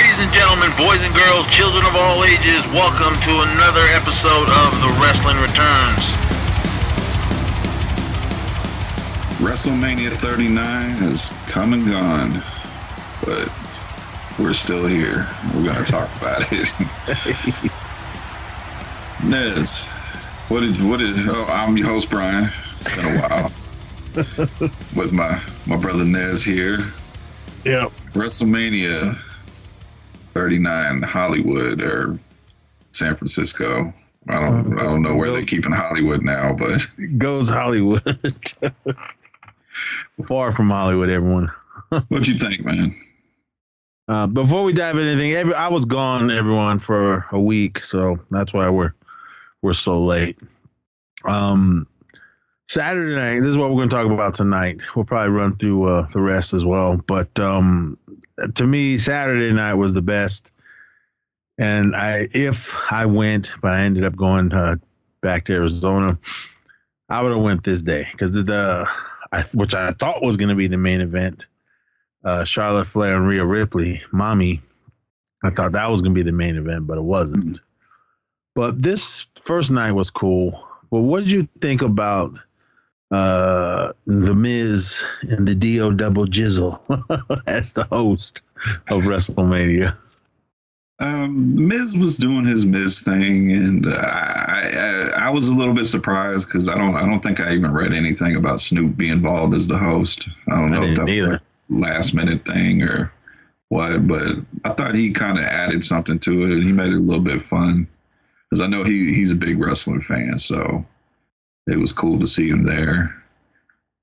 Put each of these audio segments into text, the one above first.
Ladies and gentlemen, boys and girls, children of all ages, welcome to another episode of The Wrestling Returns. WrestleMania 39 has come and gone, but we're still here. We're going to talk about it. Nez, what did, what did, oh, I'm your host, Brian. It's been a while. With my, my brother Nez here. Yep. WrestleMania 39 Hollywood or San Francisco. I don't I don't know where they're keeping Hollywood now, but Goes Hollywood. Far from Hollywood, everyone. what you think, man? Uh, before we dive into anything, every, I was gone, everyone, for a week, so that's why we're we're so late. Um, Saturday night. This is what we're going to talk about tonight. We'll probably run through uh, the rest as well. But um, to me, Saturday night was the best. And I, if I went, but I ended up going uh, back to Arizona, I would have went this day because the, I, which I thought was going to be the main event, uh, Charlotte Flair and Rhea Ripley, mommy. I thought that was going to be the main event, but it wasn't. But this first night was cool. Well, what did you think about uh, The Miz and the Do Double Jizzle as the host of WrestleMania? Um, Miz was doing his Miz thing, and I, I, I was a little bit surprised because I don't I don't think I even read anything about Snoop being involved as the host. I don't know I if that didn't was either. a last minute thing or what, but I thought he kind of added something to it. And he made it a little bit fun because I know he he's a big wrestling fan, so it was cool to see him there.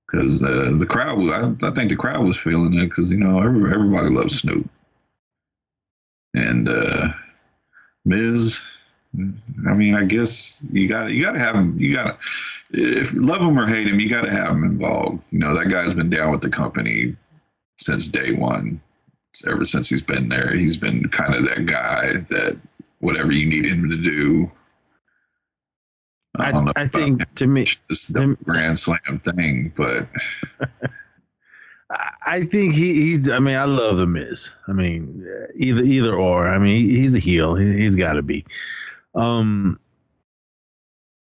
Because uh, the crowd, I, I think the crowd was feeling it because you know every, everybody loves Snoop and uh Miz. I mean, I guess you got you got to have him. You got to if love him or hate him, you got to have him involved. You know that guy's been down with the company since day one. Ever since he's been there, he's been kind of that guy that whatever you need him to do. I, don't know I about think to me, it's the grand slam thing, but I- I think he, he's. I mean, I love the Miz. I mean, either either or. I mean, he's a heel. He, he's got to be. Um,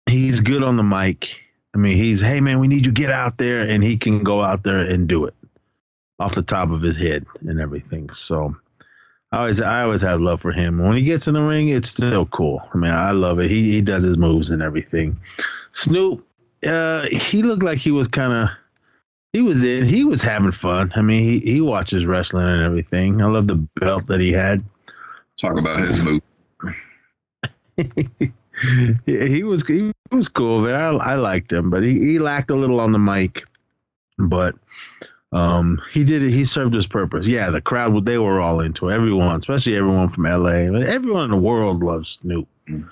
he's good on the mic. I mean, he's hey man, we need you to get out there, and he can go out there and do it off the top of his head and everything. So. I always, I always have love for him. When he gets in the ring, it's still cool. I mean, I love it. He, he does his moves and everything. Snoop, uh, he looked like he was kind of he was in. He was having fun. I mean, he, he watches wrestling and everything. I love the belt that he had. talk about his move. Yeah, he was he was cool, man. I, I liked him, but he, he lacked a little on the mic. But um, he did it. He served his purpose. Yeah, the crowd they were all into it. Everyone, especially everyone from LA. Everyone in the world loves Snoop. Mm.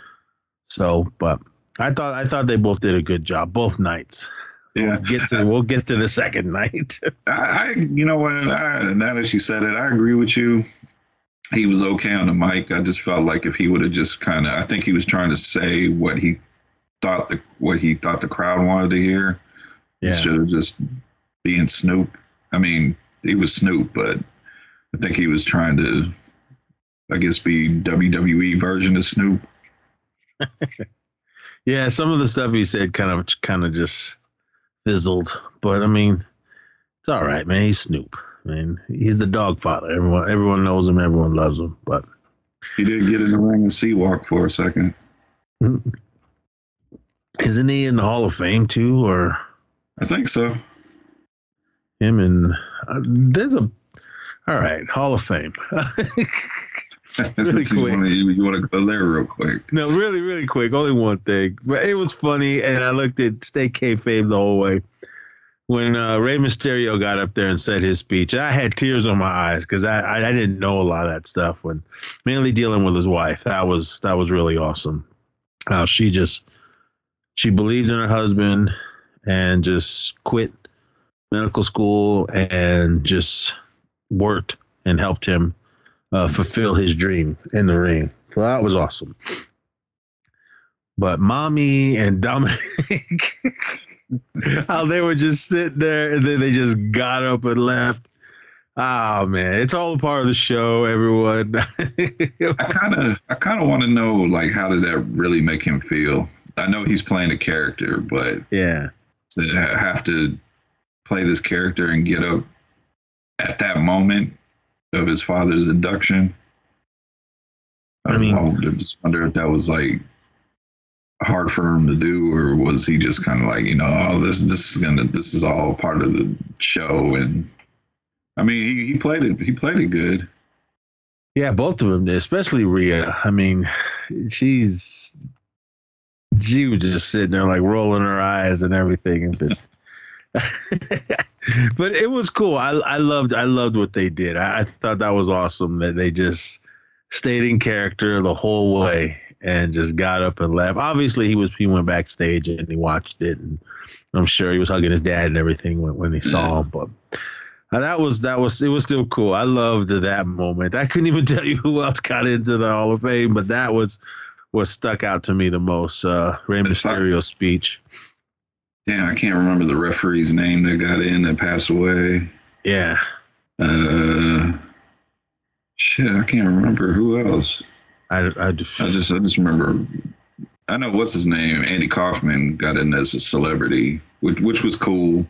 So, but I thought I thought they both did a good job both nights. Yeah, Get to we'll get to the second night. I, I you know what? I, now that she said it, I agree with you. He was okay on the mic. I just felt like if he would have just kind of, I think he was trying to say what he thought the what he thought the crowd wanted to hear yeah. instead of just being Snoop. I mean, he was Snoop, but I think he was trying to, I guess, be WWE version of Snoop. Yeah, some of the stuff he said kind of kind of just fizzled, but I mean, it's all right, man. He's Snoop. I mean, he's the dog father. Everyone everyone knows him. Everyone loves him. But He did get in the ring and sea walk for a second. isn't he in the Hall of Fame too, or I think so. Him and uh, there's a all right Hall of Fame. Really you, quick. want to, you want to go there real quick. no, really, really quick. Only one thing, but it was funny, and I looked at Stay Kayfabe the whole way. When uh, Rey Mysterio got up there and said his speech, I had tears on my eyes because I, I I didn't know a lot of that stuff. When mainly dealing with his wife, that was that was really awesome. How she just she believed in her husband and just quit medical school and just worked and helped him uh, fulfill his dream in the ring. So that was awesome. But mommy and Dominik, how they were just sitting there and then they just got up and left. Oh man, it's all a part of the show, everyone. I kind of, I kind of want to know, like, how did that really make him feel? I know he's playing a character, but yeah, to have to play this character and get up at that moment of his father's induction. I, I mean- I just wonder if that was like hard for him to do, or was he just kind of like, you know, oh, this this is gonna, this is all part of the show, and I mean, he, he played it, he played it good. yeah, both of them especially Rhea. I mean, she's she was just sitting there like rolling her eyes and everything, and just. but it was cool. I I loved I loved what they did. I, I thought that was awesome that they just stayed in character the whole way and just got up and left. Obviously, he was he went backstage and he watched it, and I'm sure he was hugging his dad and everything when, when he saw him. But uh, that was that was it was still cool. I loved that moment. I couldn't even tell you who else got into the Hall of Fame, but that was what stuck out to me the most. Uh, like- Mysterio's speech. Yeah, I can't remember the referee's name that got in that passed away. Yeah, Uh, shit, I can't remember who else. I, I just, I just I just remember I know what's his name Andy Kaufman got in as a celebrity which which was cool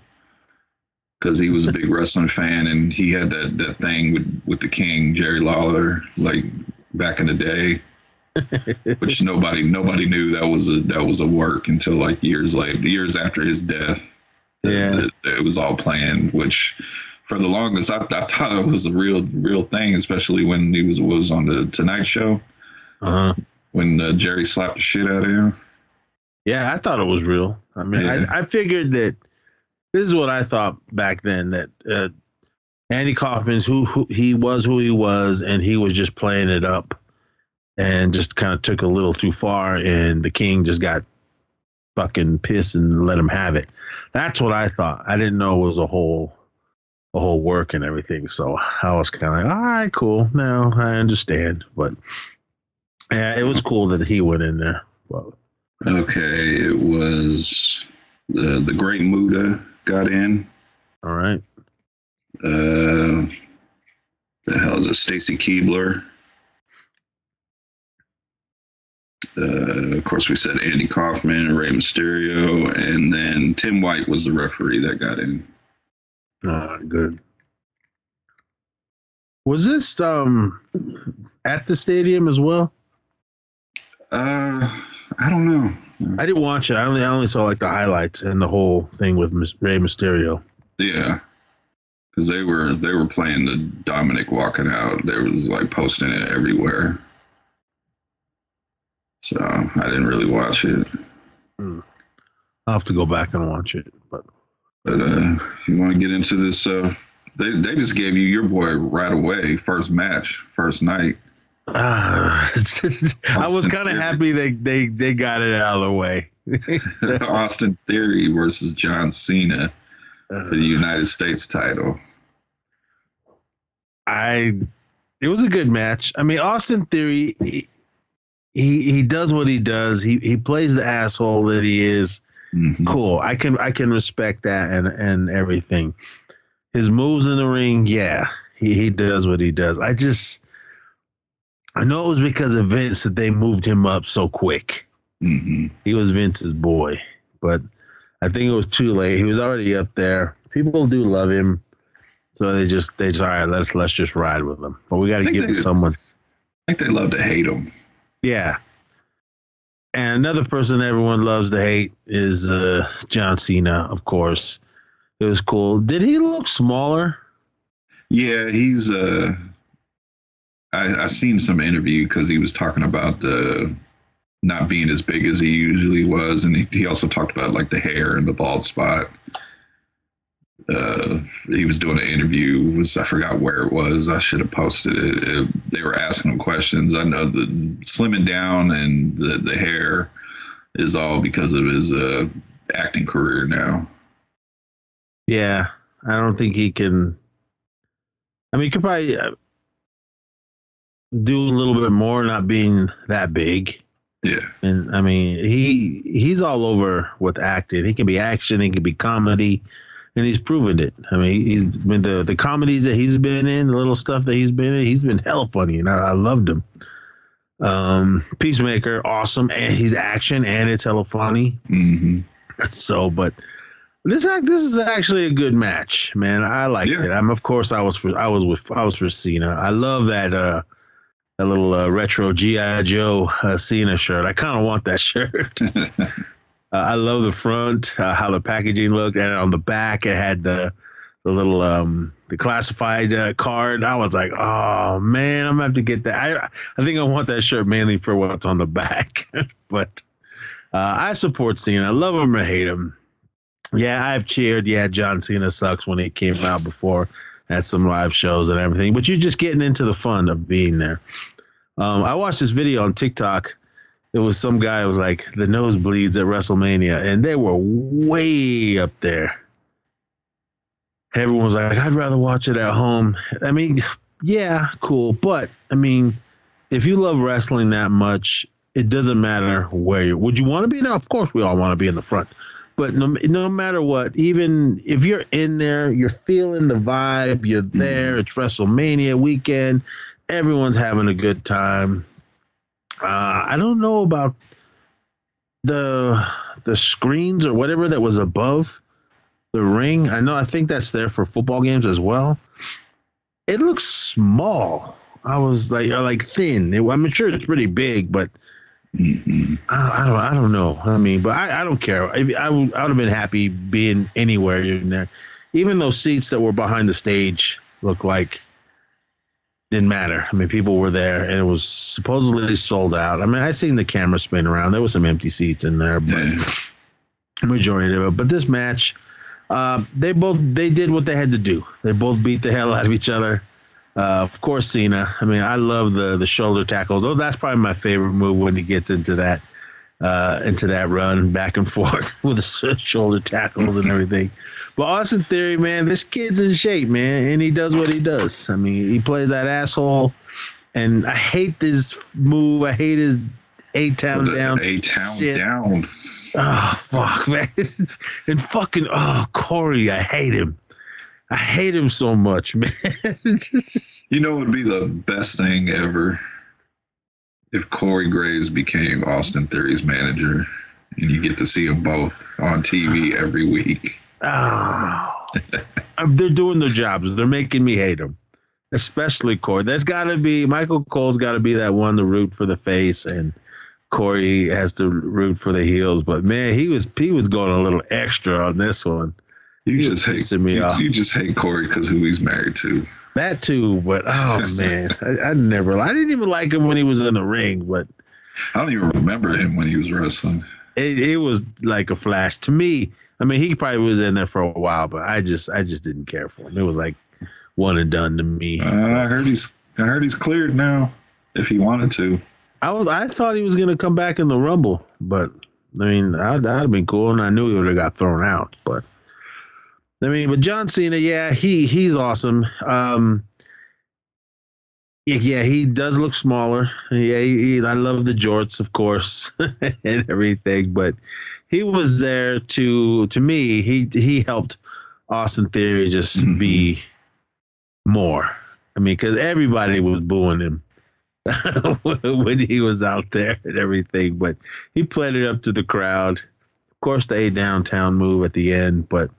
because he was a big wrestling fan and he had that that thing with with the King Jerry Lawler like back in the day which nobody nobody knew that was a that was a work until like years later years after his death Yeah. it, it was all planned which for the longest I, I thought it was a real real thing especially when he was was on the Tonight Show uh-huh. when uh, Jerry slapped the shit out of him. Yeah, I thought it was real. I mean, Yeah. I, I figured that this is what I thought back then that uh, Andy Kaufman's who, who he was, who he was, and he was just playing it up and just kind of took a little too far, and the king just got fucking pissed and let him have it. That's what I thought. I didn't know it was a whole a whole work and everything. So I was kind of like, all right, cool. Now I understand, but yeah, it was cool that he went in there. But Okay, it was the the Great Muta got in. all right. Uh, the hell is it? Stacy Keibler. Uh, of course, we said Andy Kaufman and Rey Mysterio, and then Tim White was the referee that got in. Ah, good. Was this um at the stadium as well? Uh, I don't know. I didn't watch it. I only I only saw like the highlights and the whole thing with Rey Mysterio. Yeah, because they were they were playing the Dominik walking out. There was like posting it everywhere. So I didn't really watch it. I'll have to go back and watch it. But But uh, if you want to get into this, uh, they they just gave you your boy right away, first match, first night. ah, I was kind of happy they, they they got it out of the way. Austin Theory versus John Cena for the United States title. I it was a good match. I mean, Austin Theory, he, he he does what he does. He he plays the asshole that he is. Mhm. Cool. I can I can respect that and and everything. His moves in the ring, yeah, he he does what he does. I just I know it was because of Vince that they moved him up so quick. Mhm. He was Vince's boy, but I think it was too late. He was already up there. People do love him, so they just they just all right. Let's let's just ride with him. But we got to give they- someone. I think they love to hate him. Yeah. And another person everyone loves to hate is uh, John Cena, of course. It was cool. Did he look smaller? Yeah, he's uh I I seen some interview because he was talking about uh not being as big as he usually was, and he, he also talked about like the hair and the bald spot. Uh, he was doing an interview. Was I forgot where it was? I should have posted it. it. They were asking him questions. I know the slimming down and the the hair is all because of his uh, acting career now. Yeah. I don't think he can. I mean, he could probably uh, do a little bit more, not being that big. Yeah, And I mean, he he's all over with acting. He can be action, he can be comedy, and he's proven it. I mean, he's been the the comedies that he's been in, the little stuff that he's been in. He's been hell funny, and I, I loved him. Um, Peacemaker, awesome, and he's action and it's hella funny. hmm So, but this act this is actually a good match, man. I like Yeah. it. I'm of course I was for I was with I was for Cena. I love that uh that little uh, retro GI Joe uh, Cena shirt. I kind of want that shirt. Uh, I love the front, uh, how the packaging looked, and on the back it had the the little um the classified uh, card. I was like, oh man, I'm gonna have to get that. I I think I want that shirt mainly for what's on the back, but uh, I support Cena. I love him or hate him. Yeah, I've cheered. Yeah, John Cena sucks when he came out before at some live shows and everything, but you're just getting into the fun of being there. Um, I watched this video on TikTok it was some guy who was like the nosebleeds at WrestleMania, and they were way up there. Everyone was like, I'd rather watch it at home. I mean, yeah, cool. But I mean, if you love wrestling that much, it doesn't matter where you would you want to be now. Of course we all want to be in the front. But no, no matter what, even if you're in there, you're feeling the vibe, you're there, it's WrestleMania weekend, everyone's having a good time. Uh, I don't know about the the screens or whatever that was above the ring. I know I think that's there for football games as well. It looks small. I was like uh, like thin. It, I'm sure it's pretty big, but hmm I, I don't I don't know. I mean, but I, I don't care. I would I would have been happy being anywhere in there. Even those seats that were behind the stage look like didn't matter. I mean, people were there, and it was supposedly sold out. I mean, I seen the camera spin around. There was some empty seats in there, but majority of it. But this match, uh, they both they did what they had to do. They both beat the hell out of each other. Uh, of course, Cena. I mean, I love the the shoulder tackles. Oh, that's probably my favorite move when he gets into that uh, into that run back and forth with the shoulder tackles and everything. But Austin Theory, man, this kid's in shape, man, and he does what he does. I mean, he plays that asshole, and I hate this move. I hate his eight town down. A town shit. down. Oh fuck, man! and fucking oh Corey, I hate him. I hate him so much, man. You know, it would be the best thing ever if Corey Graves became Austin Theory's manager, and you get to see them both on TV every week. oh. They're doing their jobs. They're making me hate them, especially Corey. There's got to be Michael Cole's got to be that one to root for the face, and Corey has to root for the heels. But man, he was he was going a little extra on this one. You just hate me you, off. you just hate Corey because who he's married to. That too, but oh man, I, I never. I didn't even like him when he was in the ring, but I don't even remember him when he was wrestling. it, it was like a flash to me. I mean, he probably was in there for a while, but I just I just didn't care for him. It was like one and done to me. Uh, I heard he's I heard he's cleared now. If he wanted to, I was I thought he was gonna come back in the Rumble, but I mean I'd, that'd have been cool, and I knew he would have got thrown out. But I mean, but John Cena, yeah, he he's awesome. Um, yeah, he does look smaller. Yeah, he, he- I love the jorts, of course, and everything. But he was there to to me. He he helped Austin Theory just Mhm. be more. I mean, because everybody was booing him when he was out there and everything. But he played it up to the crowd. Of course, the A downtown move at the end, but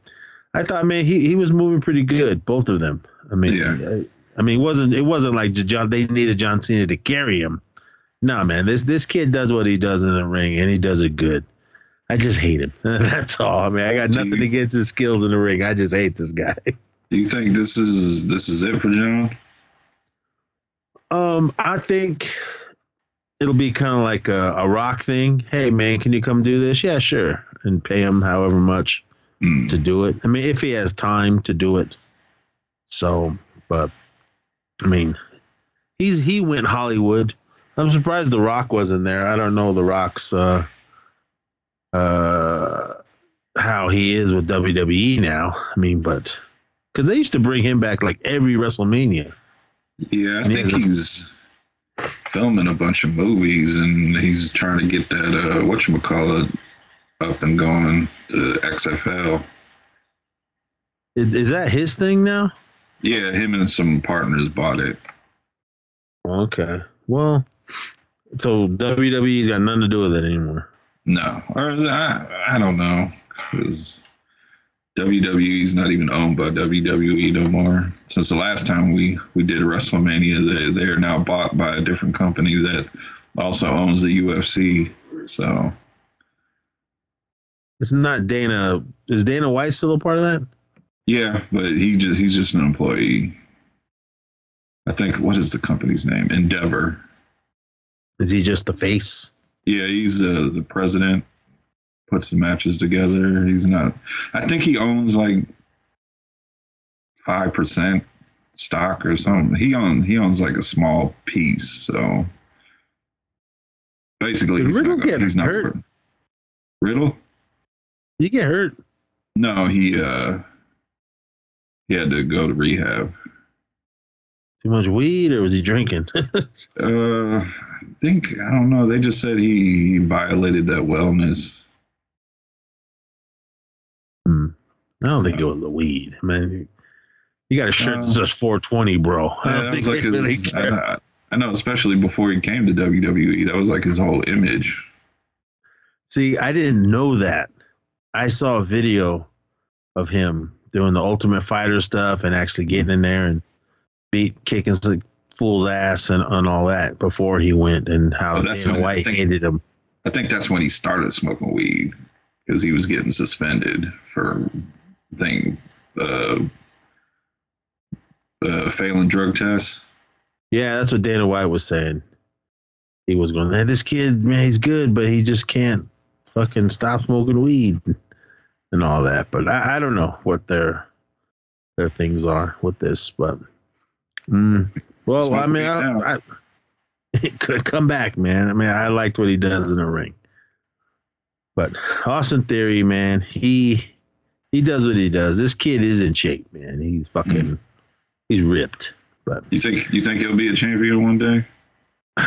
I thought, man, he, he was moving pretty good, both of them. I mean, Yeah. uh, I mean, it wasn't it wasn't like John they needed John Cena to carry him. No, man, this this kid does what he does in the ring, and he does it good. I just hate him. That's all. I mean, I got nothing you- against his skills in the ring. I just hate this guy. you think this is this is it for John? Um, I think it'll be kind of like a, a rock thing. Hey, man, can you come do this? Yeah, sure, and pay him however much Hmm. to do it. I mean, if he has time to do it. So, but I mean, he's he went Hollywood. I'm surprised The Rock wasn't there. I don't know The Rock's uh uh how he is with WWE now. I mean, but because they used to bring him back like every WrestleMania. Yeah, I think he's filming a bunch of movies and he's trying to get that uh whatchamacallit up and going, the XFL. Is, that his thing now? Yeah, him and some partners bought it. Okay. Well, so WWE's got nothing to do with it anymore. No, or I, I don't know because WWE's not even owned by WWE no more. Since the last time we we did WrestleMania, they they're now bought by a different company that also owns the UFC. So It's not Dana. Is Dana White still a part of that? yeah, but he just he's just an employee. I think what is the company's name? Endeavor. Is he just the face? Yeah, he's uh, the president. Puts the matches together. He's not. I think he owns like five percent stock or something. He owns he owns like a small piece. So basically, Did he's Riddle not, get he's not hurt? He get hurt. No, he uh he had to go to rehab. Too much weed, or was he drinking? Uh, I think I don't know. They just said he, he violated that wellness. Hmm. I don't think it was the weed. Man, you got a shirt that Uh, says 420, bro. I don't that think like really his, care. I, I know, especially before he came to WWE, that was like his whole image. See, I didn't know that. I saw a video of him doing the Ultimate Fighter stuff and actually getting in there and beat kicking the fool's ass and, and all that before he went and how Oh, that's Dana I White think- hated him. I think that's when he started smoking weed because he was getting suspended for thing uh, uh, failing drug tests. Yeah, that's what Dana White was saying. He was going, hey, this kid, man, he's good, but he just can't fucking stop smoking weed and all that. But I, I don't know what their their things are with this, but mm, well, I mean. I, I, he could come back, man. I mean, I liked what he does in the ring. But Austin Theory, man, he he does what he does. This kid is in shape, man. He's fucking Mm. he's ripped. But You think you think he'll be a champion one day?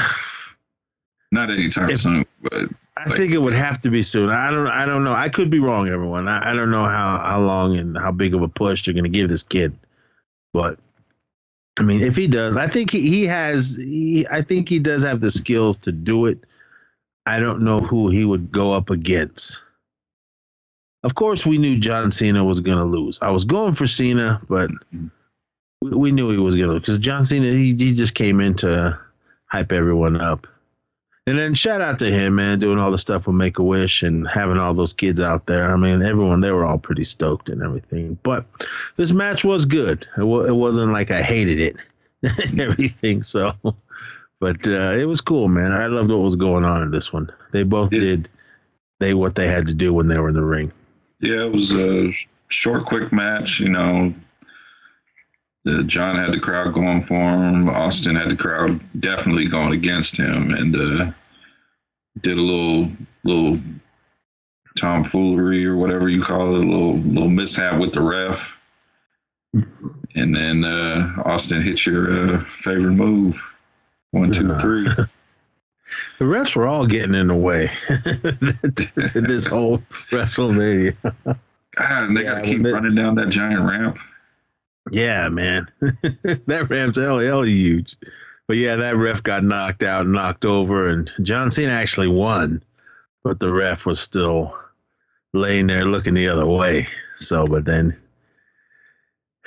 Not anytime If- soon, but I think it would have to be soon. I don't. I don't know. I could be wrong, everyone. I, I don't know how how long and how big of a push they're going to give this kid. But I mean, if he does, I think he, he has. He, I think he does have the skills to do it. I don't know who he would go up against. Of course, we knew John Cena was going to lose. I was going for Cena, but we, we knew he was going to lose because John Cena he, he just came in to hype everyone up. And then shout out to him, man, doing all the stuff with Make a Wish and having all those kids out there. I mean, everyone they were all pretty stoked and everything. But this match was good. It, wa- it wasn't like I hated it and everything. So, but uh, it was cool, man. I loved what was going on in this one. They both did they what they had to do when they were in the ring. Yeah, it was a short, quick match. You know, the John had the crowd going for him. Austin had the crowd definitely going against him, and uh, did a little little tomfoolery or whatever you call it, a little little mishap with the ref. And then uh, Austin hit your uh, favorite move. One, two, three. The refs were all getting in the way this whole WrestleMania. God, and they Yeah, got to keep when running down that giant ramp. Yeah, man. that hell, hell huge. But yeah, that ref got knocked out, and knocked over, and John Cena actually won, but the ref was still laying there looking the other way. So, but then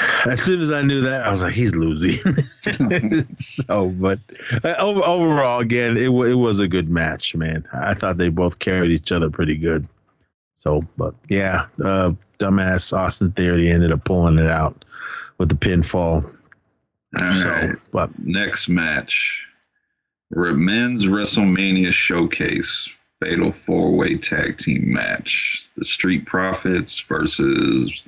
as soon as I knew that, I was like, he's losing. so, but uh, overall, again, it, wa- it was a good match, man. I thought they both carried each other pretty good. So, but yeah, uh, dumbass Austin Theory ended up pulling it out with the pinfall. All so, right. but Next match, men's WrestleMania Showcase Fatal Four Way Tag Team match. The Street Profits versus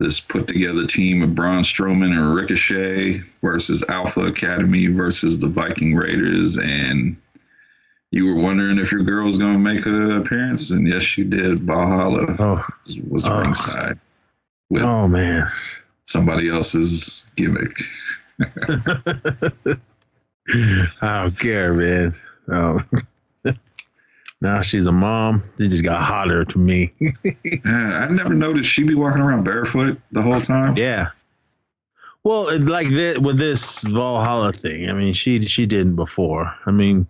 this put together team of Braun Strowman and Ricochet versus Alpha Academy versus the Viking Raiders. And you were wondering if your girl was going to make an appearance, and yes, she did. Valhalla oh, was Oh. ringside with oh man, somebody else's gimmick. I don't care, man. Um, oh. Now she's a mom. She just got hotter to me. I never noticed she'd be walking around barefoot the whole time. yeah. Well, like this, with this Valhalla thing, I mean, she she didn't before. I mean,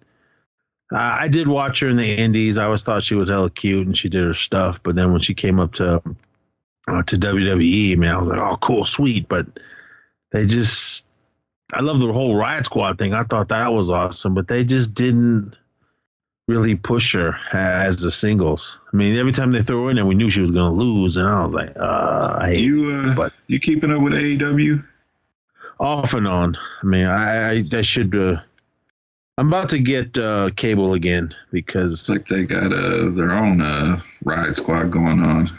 I, I did watch her in the Indies. I always thought she was hella cute and she did her stuff. But then when she came up to uh, to WWE, man, I was like, oh, cool, sweet. But they just, I love the whole Riot Squad thing. I thought that was awesome, but they just didn't really push her as the singles. I mean, every time they threw her in there, we knew she was going to lose, and I was like, uh, I hate You uh, But- you keeping up with AEW? off and on. I mean, I I, I should. Uh, I'm about to get uh, cable again because It's like they got uh, their own uh, Riot Squad going on.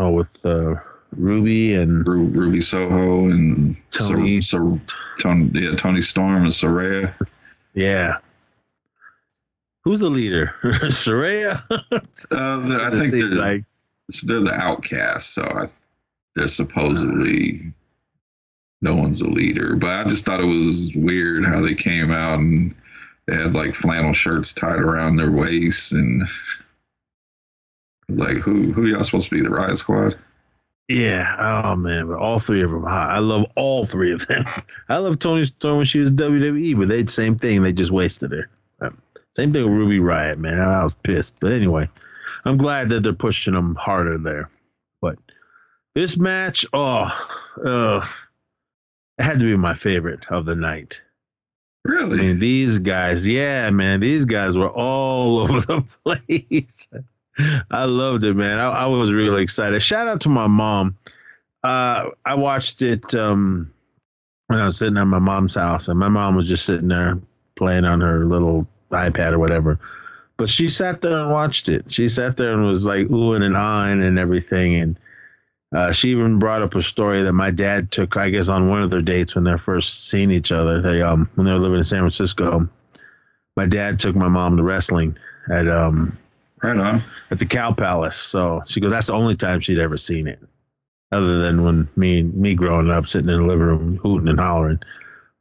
Oh, with uh, Ruby and Ru- Ruby Soho and Toni. Toni, yeah, Toni Storm and Saraya. yeah. Who's the leader? Saraya. Uh, the, I think they're like they're the outcasts, so I, they're supposedly no one's the leader. But I just thought it was weird how they came out and they had like flannel shirts tied around their waists and like who who y'all supposed to be the riot squad? yeah. Oh man, but all three of them. I I love all three of them. I love Toni Storm when she was WWE, but they same thing. They just wasted her. Um, Same thing with Ruby Riot, man. I was pissed. But anyway, I'm glad that they're pushing them harder there. But this match, oh, uh, it had to be my favorite of the night. Really? I mean, these guys, yeah, man, these guys were all over the place. I loved it, man. I, I was really excited. Shout out to my mom. Uh, I watched it um, when I was sitting at my mom's house, and my mom was just sitting there playing on her little iPad or whatever. But she sat there and watched it. She sat there and was like oohing and ahhing and everything. And uh, she even brought up a story that my dad took, I guess, on one of their dates when they're first seeing each other. They um when they were living in San Francisco. My dad took my mom to wrestling at um Right on. at the Cow Palace. So she goes, that's the only time she'd ever seen it, other than when me me growing up sitting in the living room hooting and hollering.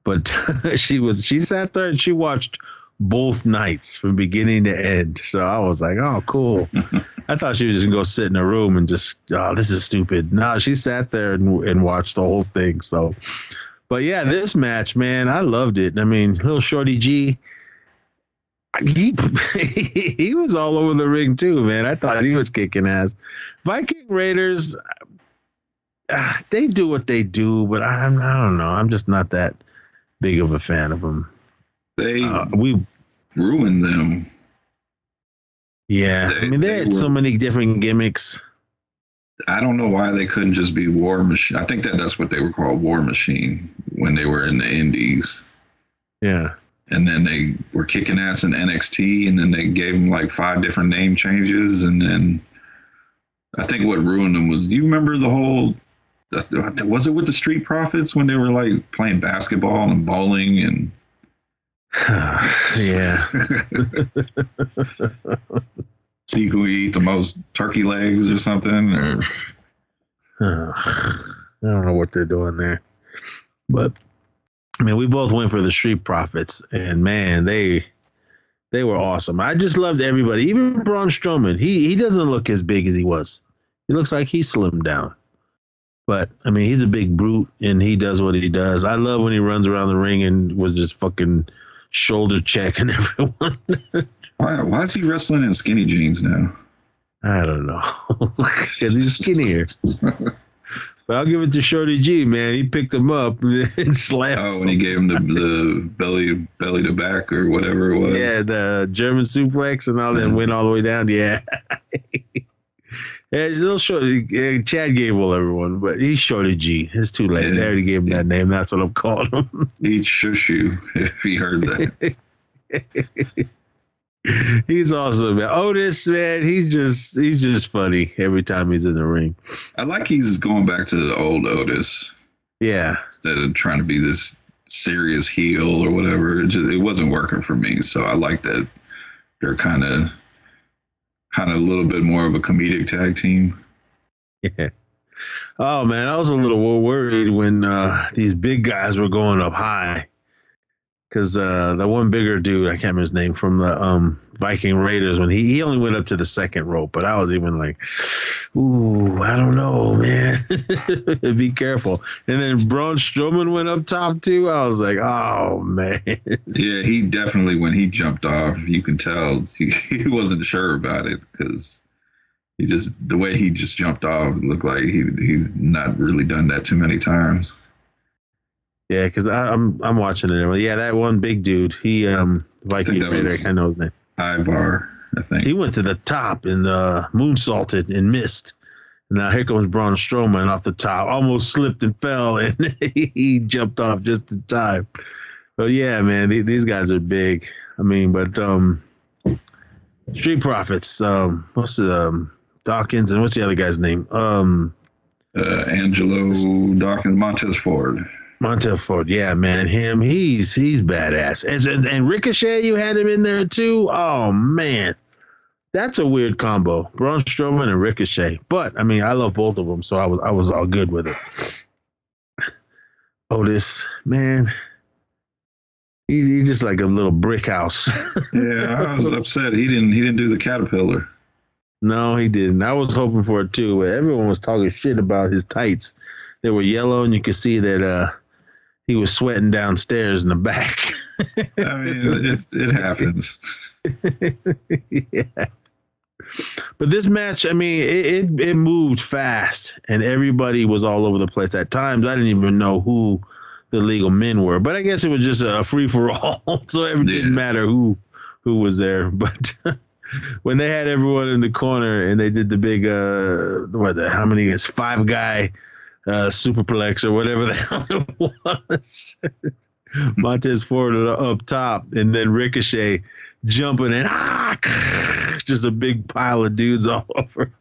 But she was she sat there and she watched both nights from beginning to end. So I was like, oh, cool. I thought she was just gonna go sit in a room and just, oh, this is stupid. No, she sat there and, and watched the whole thing. So, but yeah, this match, man, I loved it. I mean, little Shorty G, he he was all over the ring too, man. I thought he was kicking ass. Viking Raiders, uh, they do what they do, but I'm I don't know. I'm just not that big of a fan of them. They Uh, we ruined them. yeah, They- I mean they, they had were- so many different gimmicks. I don't know why they couldn't just be War Machine. I think that that's what they were called, War Machine, when they were in the Indies. Yeah, And then they were kicking ass in NXT, and then they gave them like five different name changes. And then I think what ruined them was, you remember the whole? Was it with the Street Profits when they were like playing basketball and bowling and? yeah. See who eat the most turkey legs or something, or I don't know what they're doing there, but I mean, we both went for the Street Profits, and man, they they were awesome. I just loved everybody, even Braun Strowman. He he doesn't look as big as he was. He looks like he slimmed down. But I mean, he's a big brute, and he does what he does. I love when he runs around the ring and was just fucking shoulder checking everyone. why, why is he wrestling in skinny jeans now? I don't know, because he's skinnier. But I'll give it to Shorty G, man. He picked him up and slammed. Oh, when he gave him the, the belly belly to back or whatever it was. Yeah, the German suplex and all that Yeah. went all the way down. Yeah. Yeah, little short. uh, Chad Gable, everyone, but he's Shorty G. It's too late. They already gave him that name. That's what I'm calling him. He'd shush you if he heard that. He's awesome, man. Otis, man, he's just he's just funny every time he's in the ring. I like he's going back to the old Otis Yeah, instead of trying to be this serious heel or whatever. It, just, it wasn't working for me. So I like that they're kind of kind of a little bit more of a comedic tag team. Yeah. Oh man, I was a little worried when uh, these big guys were going up high. Because uh, the one bigger dude, I can't remember his name from the um, Viking Raiders, when he, he only went up to the second rope, but I was even like, ooh, I don't know, man. Be careful. And then Braun Strowman went up top too. I was like, oh man. Yeah, he definitely when he jumped off, you can tell he, he wasn't sure about it because he just the way he just jumped off looked like he he's not really done that too many times. Yeah, because I'm I'm watching it. Yeah, that one big dude, he um Viking Raider, I know his name. Ivar, I think. He went to the top and uh, moonsaulted and missed. Now here comes Braun Strowman off the top, almost slipped and fell, and he jumped off just in time. But yeah, man, these guys are big. I mean, but um, Street Profits, um, what's the um, Dawkins and what's the other guy's name? Um, uh, Angelo Dawkins, Montez Ford. Montez Ford, yeah, man, him, he's he's badass. And, and Ricochet, you had him in there too. Oh man, that's a weird combo, Braun Strowman and Ricochet. But I mean, I love both of them, so I was I was all good with it. Otis, man, he's, he's just like a little brick house. yeah, I was upset he didn't he didn't do the caterpillar. No, he didn't. I was hoping for it too, but everyone was talking shit about his tights. They were yellow, and you could see that uh, he was sweating downstairs in the back. I mean, it, it happens. yeah. But this match, I mean, it, it, it moved fast, and everybody was all over the place. At times, I didn't even know who the legal men were, but I guess it was just a free for all, so it didn't matter who who was there. But when they had everyone in the corner and they did the big uh, what the how many? It's five guy uh, superplex or whatever the hell it was. Montez Ford up top, and then Ricochet jumping and ah, just a big pile of dudes all over.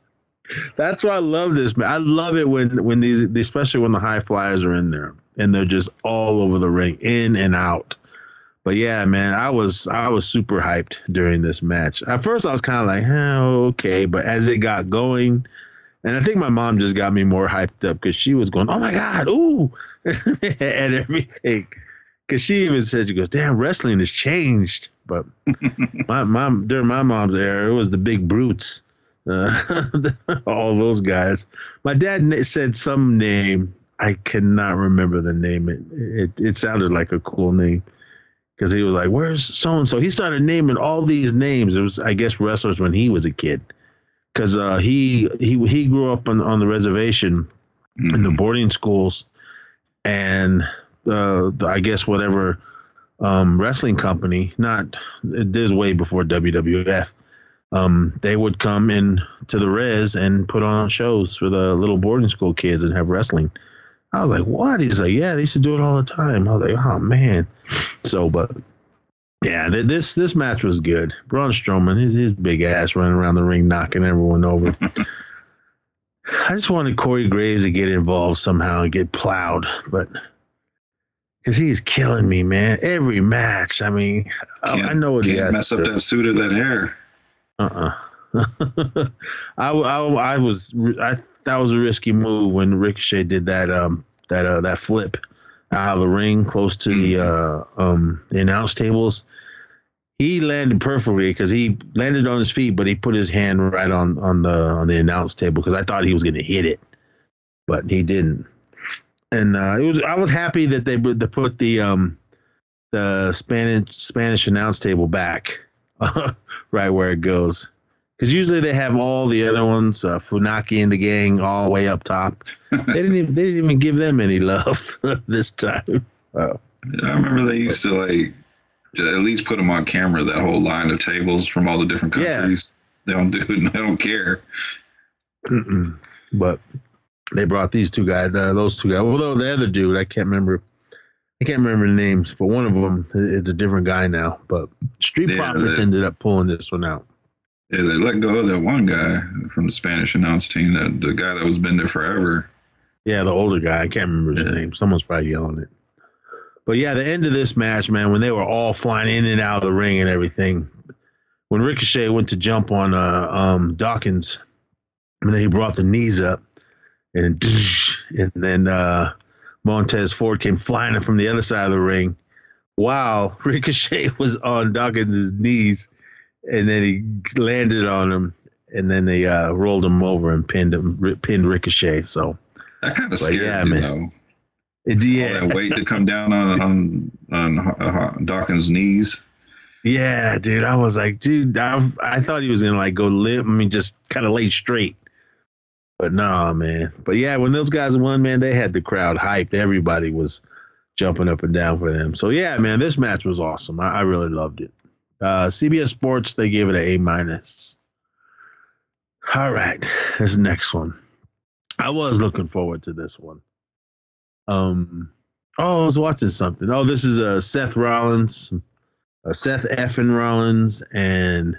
That's why I love this man. I love it when when these, especially when the high flyers are in there and they're just all over the ring, in and out. But yeah, man, I was I was super hyped during this match. At first, I was kind of like, oh, okay, but as it got going, and I think my mom just got me more hyped up because she was going, "Oh my god, ooh!" and everything. Because she even said, "She goes, damn, wrestling has changed." But my mom during my mom's era, it was the big brutes, uh, all those guys. My dad said some name. I cannot remember the name. It it, it sounded like a cool name because he was like, "Where's so and so?" He started naming all these names. It was, I guess, wrestlers when he was a kid because uh, he he he grew up on, on the reservation mm-hmm. in the mm-hmm. boarding schools, and uh, the, I guess whatever um, wrestling company, not this way before WWF, um, they would come in to the res and put on shows for the little boarding school kids and have wrestling. I was like, what? He's like, yeah, they used to do it all the time. I was like, oh man. So, but yeah, this this match was good. Braun Strowman, his his big ass running around the ring, knocking everyone over. I just wanted Corey Graves to get involved somehow and get plowed, but because he's killing me, man. Every match. I mean, can't, I know what he has. Mess up that suit or that hair. Uh uh-uh. uh I, I, I was I that was a risky move when Ricochet did that um that uh that flip out of the ring close to the mm-hmm. uh, um, the announce tables. He landed perfectly because he landed on his feet, but he put his hand right on on the on the announce table because I thought he was going to hit it, but he didn't. And uh, it was I was happy that they they put the um the Spanish Spanish announce table back right where it goes because usually they have all the other ones, uh, Funaki and the gang, all the way up top. they didn't even they didn't even give them any love this time. Wow. I remember they used to like at least put them on camera. That whole line of tables from all the different countries. Yeah. They don't do it. They don't care. Mm-mm. But they brought these two guys. Uh, those two guys. Although the other dude, I can't remember. I can't remember the names, but one of them is a different guy now. But Street yeah, Profits ended up pulling this one out. Yeah, they let go of that one guy from the Spanish announce team, that the guy that was been there forever. Yeah, the older guy. I can't remember his yeah. name. Someone's probably yelling it. But yeah, the end of this match, man, when they were all flying in and out of the ring and everything, when Ricochet went to jump on uh, um, Dawkins, and then he brought the knees up, and and then uh, Montez Ford came flying in from the other side of the ring while Ricochet was on Dawkins' knees, and then he landed on him, and then they uh, rolled him over and pinned him, pinned Ricochet. So That kind of scared yeah, me though. it, All that weight to come down on on on uh, Dawkins' knees. yeah, dude. I was like, dude, I I thought he was gonna like go limp. I mean, just kind of lay straight. But nah, man. But yeah, when those guys won, man, they had the crowd hyped. Everybody was jumping up and down for them. So yeah, man, this match was awesome. I, I really loved it. Uh, CBS Sports they gave it an A minus. All right, this next one. I was looking forward to this one. Um, oh, I was watching something. Oh, this is uh, Seth Rollins, uh, Seth effing Rollins, and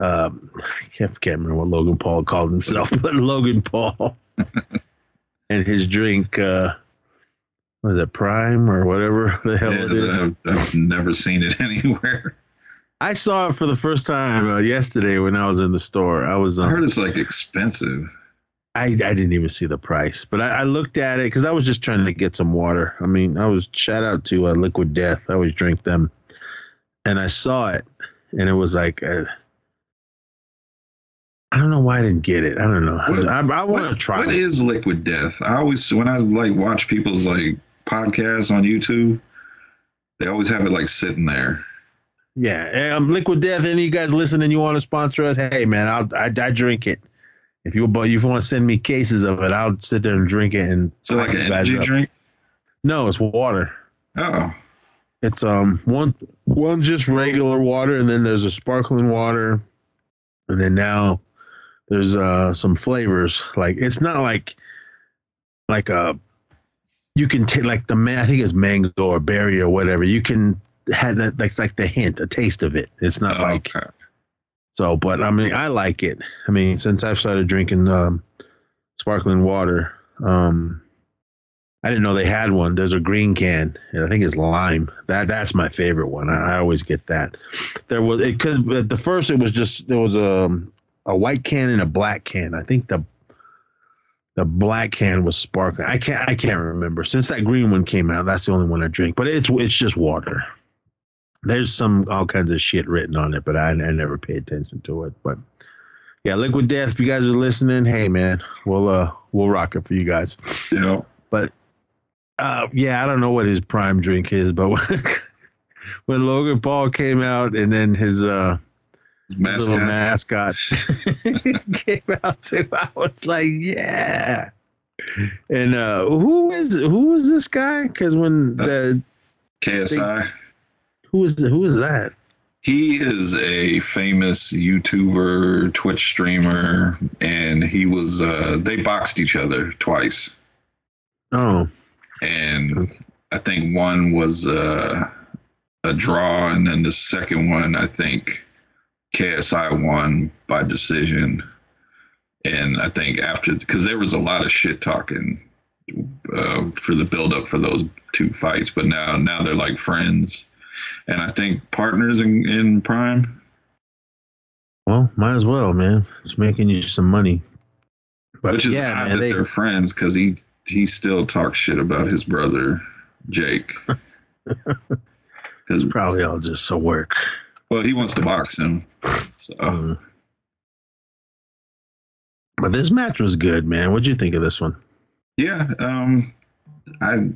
um, I can't, can't remember what Logan Paul called himself, but Logan Paul and his drink. Uh, was it Prime or whatever the hell Yeah, it is? I've, I've never seen it anywhere. I saw it for the first time uh, yesterday when I was in the store. I was I um, heard it's like expensive. I, I didn't even see the price, but I, I looked at it because I was just trying to get some water. I mean, I was shout out to uh, Liquid Death. I always drink them, and I saw it, and it was like, uh, I don't know why I didn't get it. I don't know. What- I, I want to try What it. is liquid death? I always when I like watch people's like podcasts on YouTube, they always have it like sitting there. Yeah, um, Liquid Death. Any of you guys listening? You want to sponsor us? Hey, man, I'll I, I drink it. If you but if you want to send me cases of it, I'll sit there and drink it and So like an energy up. drink. No, it's water. Oh, It's um one one just regular water, and then there's a sparkling water, and then now there's uh some flavors. Like it's not like like a you can take like the man I think it's mango or berry or whatever. You can have that like like the hint, a taste of it. It's not oh, like okay. so, but I mean I like it. I mean since I've started drinking um sparkling water, um I didn't know they had one. There's a green can, and I think it's lime. That that's my favorite one. I, I always get that. There was it could at the first it was just there was a a white can and a black can. I think the the black can was sparkling. I can't I can't remember. Since that green one came out, that's the only one I drink. But it's it's just water. There's some all kinds of shit written on it, but I, I never pay attention to it. But yeah, Liquid Death. If you guys are listening, hey man, we'll uh we'll rock it for you guys. You know, Uh, yeah, I don't know what his prime drink is, but when, when Logan Paul came out and then his uh little mascot. came out too, I was like, yeah. And uh, who is who is this guy? Because when the KSI. Who is who is that? He is a famous YouTuber, Twitch streamer, and he was. Uh, they boxed each other twice, Oh, and I think one was uh, a draw, and then the second one, I think KSI won by decision. And I think after, because there was a lot of shit talking uh, for the build up for those two fights, but now now they're like friends, and I think partners in, in Prime. well, might as well, man. It's making you some money. But Which is yeah, odd man, that they, they're friends because he he still talks shit about his brother Jake. Because probably all just so work. well, he wants to box him. So Mm. But this match was good, man. What'd you think of this one? yeah, um, I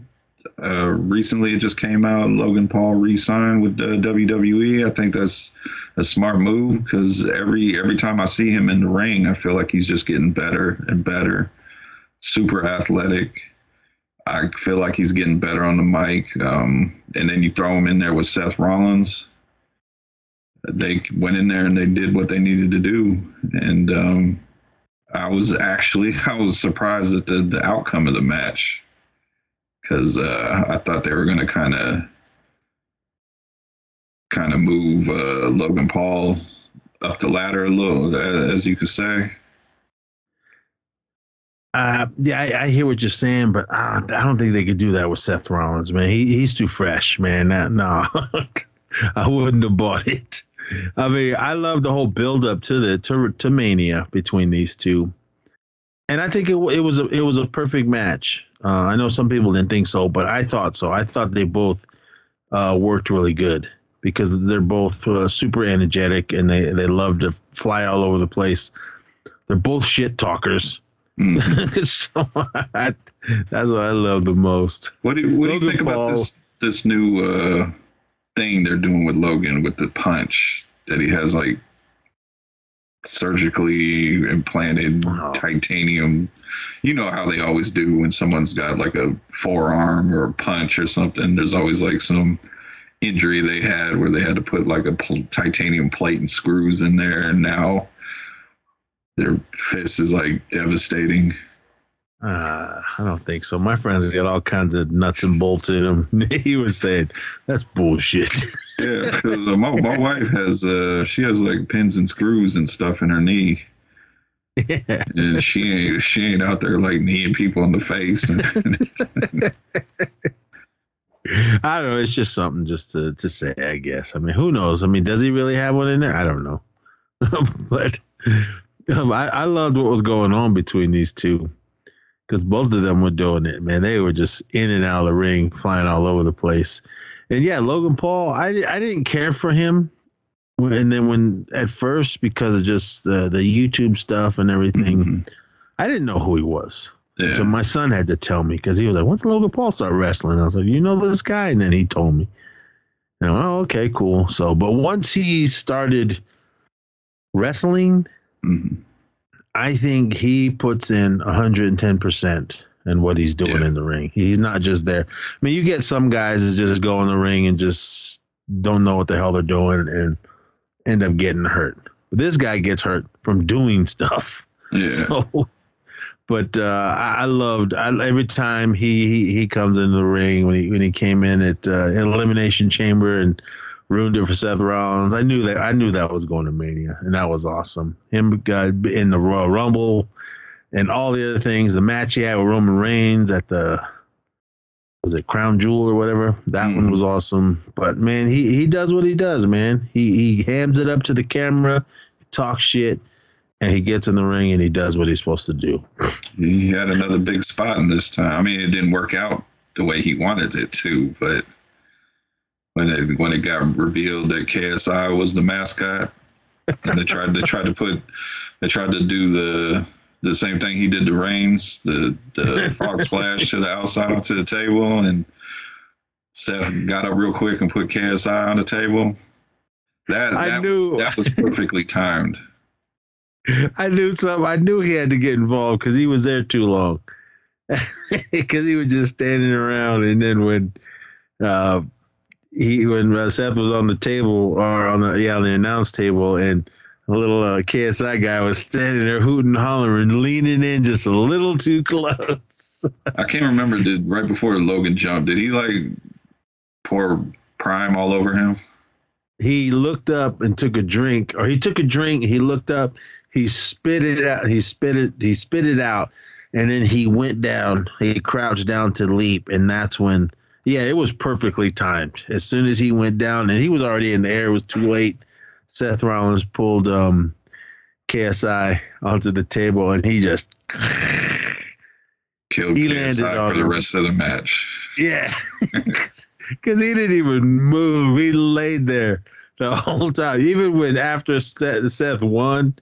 uh, recently it just came out. Logan Paul re-signed with uh, WWE. I think that's a smart move because every every time I see him in the ring, I feel like he's just getting better and better. Super athletic. I feel like he's getting better on the mic. Um, and then you throw him in there with Seth Rollins. They went in there and they did what they needed to do. And um, I was actually I was surprised at the, the outcome of the match because uh, I thought they were going to kind of kind of move uh, Logan Paul up the ladder a little, as you could say. Uh, yeah, I, I hear what you're saying, but uh, I don't think they could do that with Seth Rollins, man. He, he's too fresh, man. That, no, I wouldn't have bought it. I mean, I love the whole build up to the to, to Mania between these two, and I think it, it was a it was a perfect match. Uh, I know some people didn't think so, but I thought so. I thought they both uh, worked really good because they're both uh, super energetic and they they love to fly all over the place. They're both shit talkers. Mhm. so I, that's what I love the most. What do you, what do you think about this this new uh, thing they're doing with Logan with the punch that he has like surgically implanted Oh. titanium? You know how they always do when someone's got like a forearm or a punch or something. There's always like some injury they had where they had to put like a pl- titanium plate and screws in there, and now their fist is like devastating. Uh, I don't think so. My friends got all kinds of nuts and bolts in them. he was saying that's bullshit. Yeah, because uh, my, my wife has uh she has like pins and screws and stuff in her knee, yeah. and she ain't she ain't out there like kneeing people in the face. I don't know. It's just something just to, to say, I guess. I mean, who knows? I mean, does he really have one in there? I don't know. but um, I, I loved what was going on between these two because both of them were doing it, man. They were just in and out of the ring, flying all over the place. And yeah, Logan Paul, I, I didn't care for him. And then when at first, because of just the, the YouTube stuff and everything, Mhm. I didn't know who he was. yeah, So my son had to tell me because he was like, "When's Logan Paul start wrestling?" I was like, "You know this guy?" And then he told me. And I went, oh, okay, cool. So, but once he started wrestling, Mhm. I think he puts in 110 percent in what he's doing Yeah. in the ring. He's not just there. I mean, you get some guys that just go in the ring and just don't know what the hell they're doing and end up getting hurt. This guy gets hurt from doing stuff. yeah. So, but uh, I, loved I, every time he, he he comes into the ring when he when he came in at uh, Elimination Chamber and ruined it for Seth Rollins. I knew that I knew that was going to Mania, and that was awesome. Him uh, in the Royal Rumble and all the other things. The match he had with Roman Reigns at the was it Crown Jewel or whatever. That one Mhm. was awesome. But man, he he does what he does, man. He he hams it up to the camera, talks shit, and he gets in the ring and he does what he's supposed to do. He had another big spot in this time. I mean, it didn't work out the way he wanted it to, but when it when it got revealed that KSI was the mascot, and they tried they tried to put they tried to do the the same thing he did to Reigns, the the frog splash to the outside onto the table, and Seth got up real quick and put KSI on the table. That I that, knew- that was perfectly timed. I knew some. I knew he had to get involved because he was there too long. Because he was just standing around, and then when uh, he when uh, Seth was on the table or on the yeah on the announce table, and a little uh, KSI guy was standing there hooting, and hollering, leaning in just a little too close. I can't remember. Did right before Logan jumped, did he like pour prime all over him? he looked up and took a drink, or he took a drink. He looked up, he spit it out. He spit it. He spit it out, and then he went down. He crouched down to leap, and that's when, yeah, it was perfectly timed. As soon as he went down, and he was already in the air. It was too late. Seth Rollins pulled um, KSI onto the table, and he just, Killed He landed KSI for the him. rest of the match. yeah, because he didn't even move. He laid there the whole time. Even when after Seth, Seth won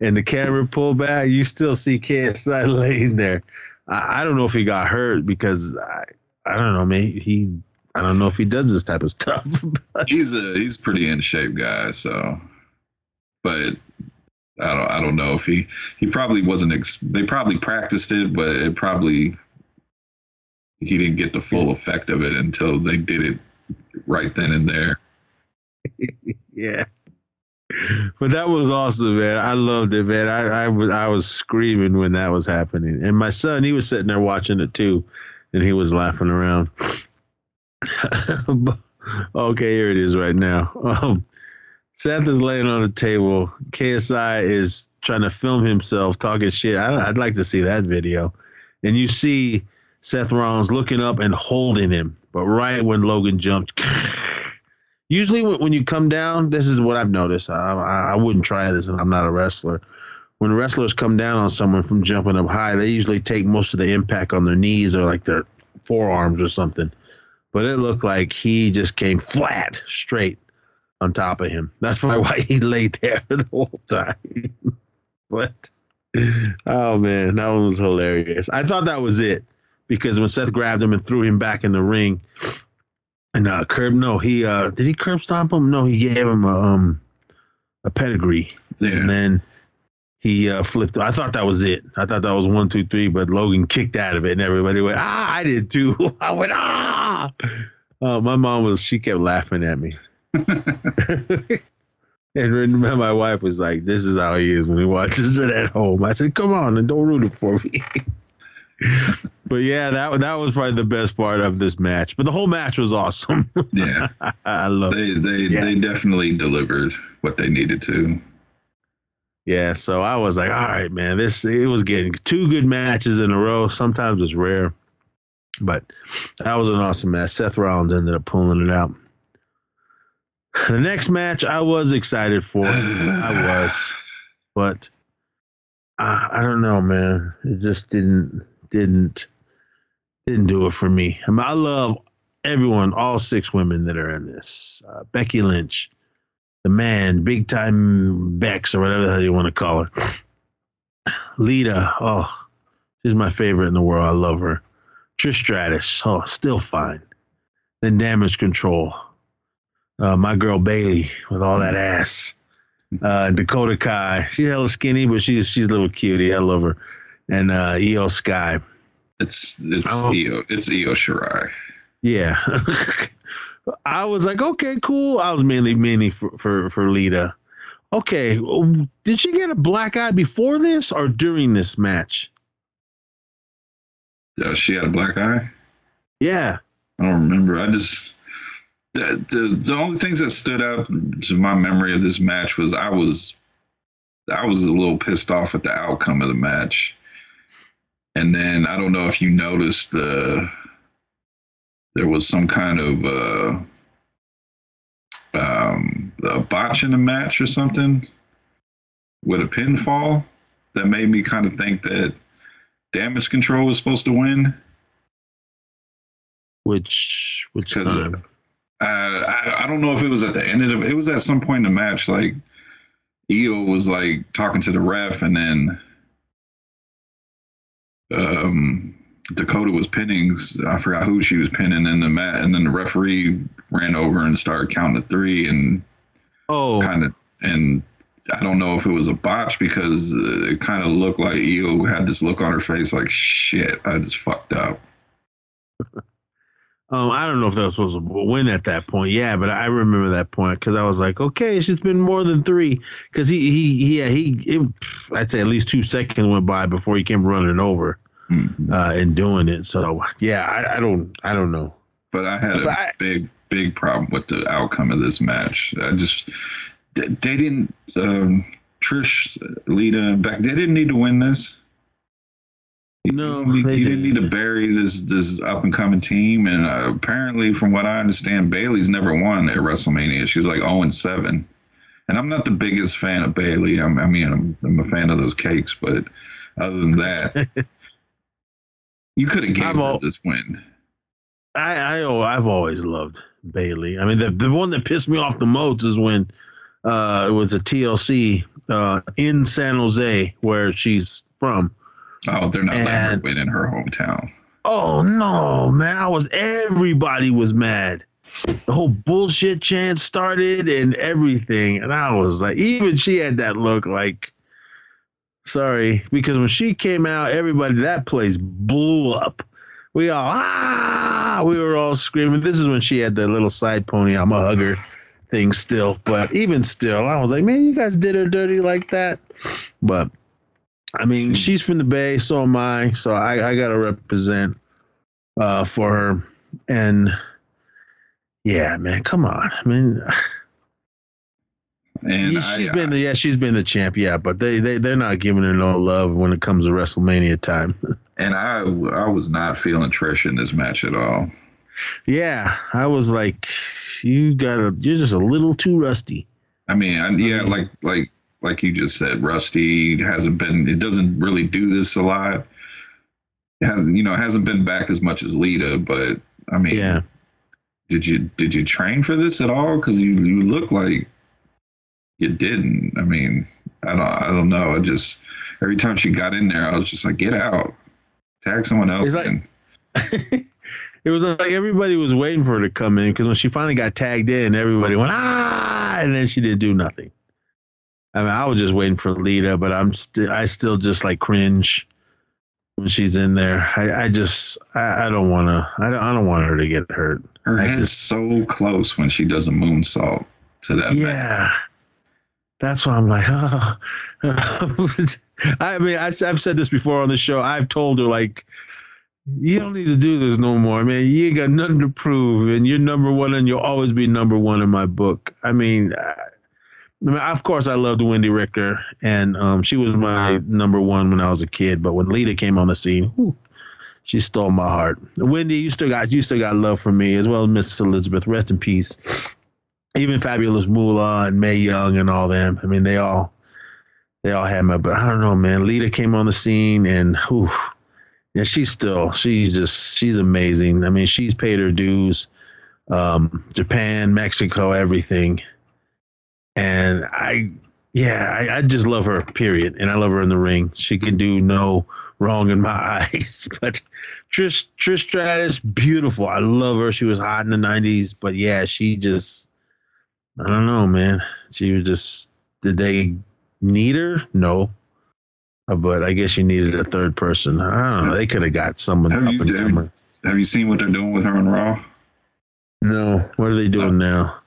and the camera pulled back, you still see KSI laying there. I, I don't know if he got hurt because I, I don't know. Maybe he. I don't know if he does this type of stuff. but He's a he's pretty in shape guy, so but I don't I don't know if he he probably wasn't ex- they probably practiced it, but it probably he didn't get the full effect of it until they did it right then and there. yeah. But that was awesome, man. I loved it, man. I, I was I was screaming when that was happening, and my son he was sitting there watching it too, and he was laughing around. okay, here it is right now. Um, Seth is laying on the table. KSI is trying to film himself talking shit. I, I'd like to see that video. And you see Seth Rollins looking up and holding him, but right when Logan jumped. Usually, when, when you come down, this is what I've noticed. I, I, I wouldn't try this, and I'm not a wrestler. When wrestlers come down on someone from jumping up high, they usually take most of the impact on their knees or like their forearms or something. but it looked like he just came flat straight on top of him. That's probably why he laid there the whole time. but oh man, that one was hilarious. I thought that was it because when Seth grabbed him and threw him back in the ring, and uh, curb no, he uh did he curb stomp him? No, he gave him a um a pedigree, Yeah. and then he uh, flipped. I thought that was it. I thought that was one, two, three, but Logan kicked out of it, and everybody went ah. I did too. I went ah. Oh, my mom was. She kept laughing at me. And remember, my wife was like, "This is how he is when he watches it at home." I said, "Come on and don't ruin it for me." but yeah, that that was probably the best part of this match. But the whole match was awesome. yeah. I love. They they Yeah. they definitely delivered what they needed to. Yeah, so I was like, "All right, man, this it was getting two good matches in a row. Sometimes it's rare, but that was an awesome match. Seth Rollins ended up pulling it out. The next match I was excited for. I was, but I, I don't know, man. It just didn't didn't didn't do it for me. I, mean, I love everyone, all six women that are in this. Uh, Becky Lynch, the man, big time Bex or whatever the hell you want to call her. Lita, oh, she's my favorite in the world. I love her. Trish Stratus, oh, still fine. Then Damage Control. Uh, my girl Bayley with all that ass. Uh, Dakota Kai, she's hella skinny, but she's she's a little cutie. I love her. And uh, Iyo Sky, It's it's Oh. Io it's Io Shirai. yeah. I was like, okay, cool. I was mainly mainly for for, for Lita. Okay, did she get a black eye before this or during this match? Uh, she had a black eye. Yeah. I don't remember. I just the, the the only things that stood out to my memory of this match was I was I was a little pissed off at the outcome of the match. And then I don't know if you noticed uh, there was some kind of uh, um, a botch in the match or something with a pinfall that made me kind of think that damage control was supposed to win. Which which time? uh, I, I don't know if it was at the end of the, it was at some point in the match like Io was like talking to the ref and then um Dakota was pinning I forgot who she was pinning in the mat and then the referee ran over and started counting to three and Oh, kind of and I don't know if it was a botch because it kind of looked like Io had this look on her face like shit I just fucked up um, I don't know if that was supposed to win at that point. Yeah, but I remember that point because I was like, okay, it's just been more than three. Because he he he yeah, he it, I'd say at least two seconds went by before he came running over Mhm. uh, and doing it. So yeah, I, I don't I don't know. But I had a I- big, big problem with the outcome of this match. I just they didn't um, Trish, Lita, back They didn't need to win this. You No, didn't they you didn't need to bury this this up and coming team. And uh, apparently, from what I understand, Bayley's never won at WrestleMania. She's like zero and seven. And I'm not the biggest fan of Bayley. I'm, I mean, I'm, I'm a fan of those cakes, but other than that, you could have gave I'm her all- this win. I I oh, I've always loved Bayley. I mean, the the one that pissed me off the most is when uh, it was a TLC uh, in San Jose where she's from. Oh, they're not letting her win in her hometown. Oh no, man! I was everybody was mad. The whole bullshit chant started and everything, and I was like, even she had that look like. Sorry, because when she came out, everybody that place blew up. We all ah, we were all screaming. This is when she had the little side pony. I'm a hugger thing still, but even still, I was like, man, you guys did her dirty like that. But I mean, she's from the Bay, so am I. So I, I got to represent uh, for her. And yeah, man, come on. I mean, And she's I, been the yeah, she's been the champ, yeah, but they they they're not giving her no love when it comes to WrestleMania time. and I, I was not feeling Trish in this match at all. yeah, I was like, you got to you're just a little too rusty. I mean, I, yeah, Mhm. like like like you just said, Rusty hasn't been. It doesn't really do this a lot. It hasn't, you know, hasn't been back as much as Lita, but I mean, Yeah. did you did you train for this at all? Because you you look like you didn't. I mean, I don't I don't know. I just every time she got in there, I was just like, get out, tag someone else. Like- in. it was like everybody was waiting for her to come in because when she finally got tagged in, everybody went ah, and then she didn't do nothing. I mean, I was just waiting for Lita, but I'm still, I still just like cringe when she's in there. I, I just, I, I don't want to, I don't, I don't want her to get hurt. Her I head's so close when she does a moonsault to that. man. That's why I'm like, oh. I mean, I, I've said this before on the show. I've told her like, you don't need to do this no more, man. You ain't got nothing to prove, and you're number one, and you'll always be number one in my book. I mean, I, I mean, of course, I loved Wendi Richter, and um, she was my number one when I was a kid. But when Lita came on the scene, whew, she stole my heart. Wendi, you still got you still got love for me as well as Miss Elizabeth. Rest in peace. Even Fabulous Moolah and Mae Young and all them. I mean, they all they all had my. But I don't know, man. Lita came on the scene, and whew, yeah, she's still she's just she's amazing. I mean, she's paid her dues. Um, Japan, Mexico, everything. And I, yeah, I, I just love her. Period. And I love her in the ring. She can do no wrong in my eyes. But Trish Trish Stratus, beautiful. I love her. She was hot in the '90s. But yeah, she just, I don't know, man. She was just. Did they need her? No. Uh, But I guess you needed a third person. I don't know. They could have got someone Have up you- and have- coming. Have you seen what they're doing with her on Raw? No. What are they doing now?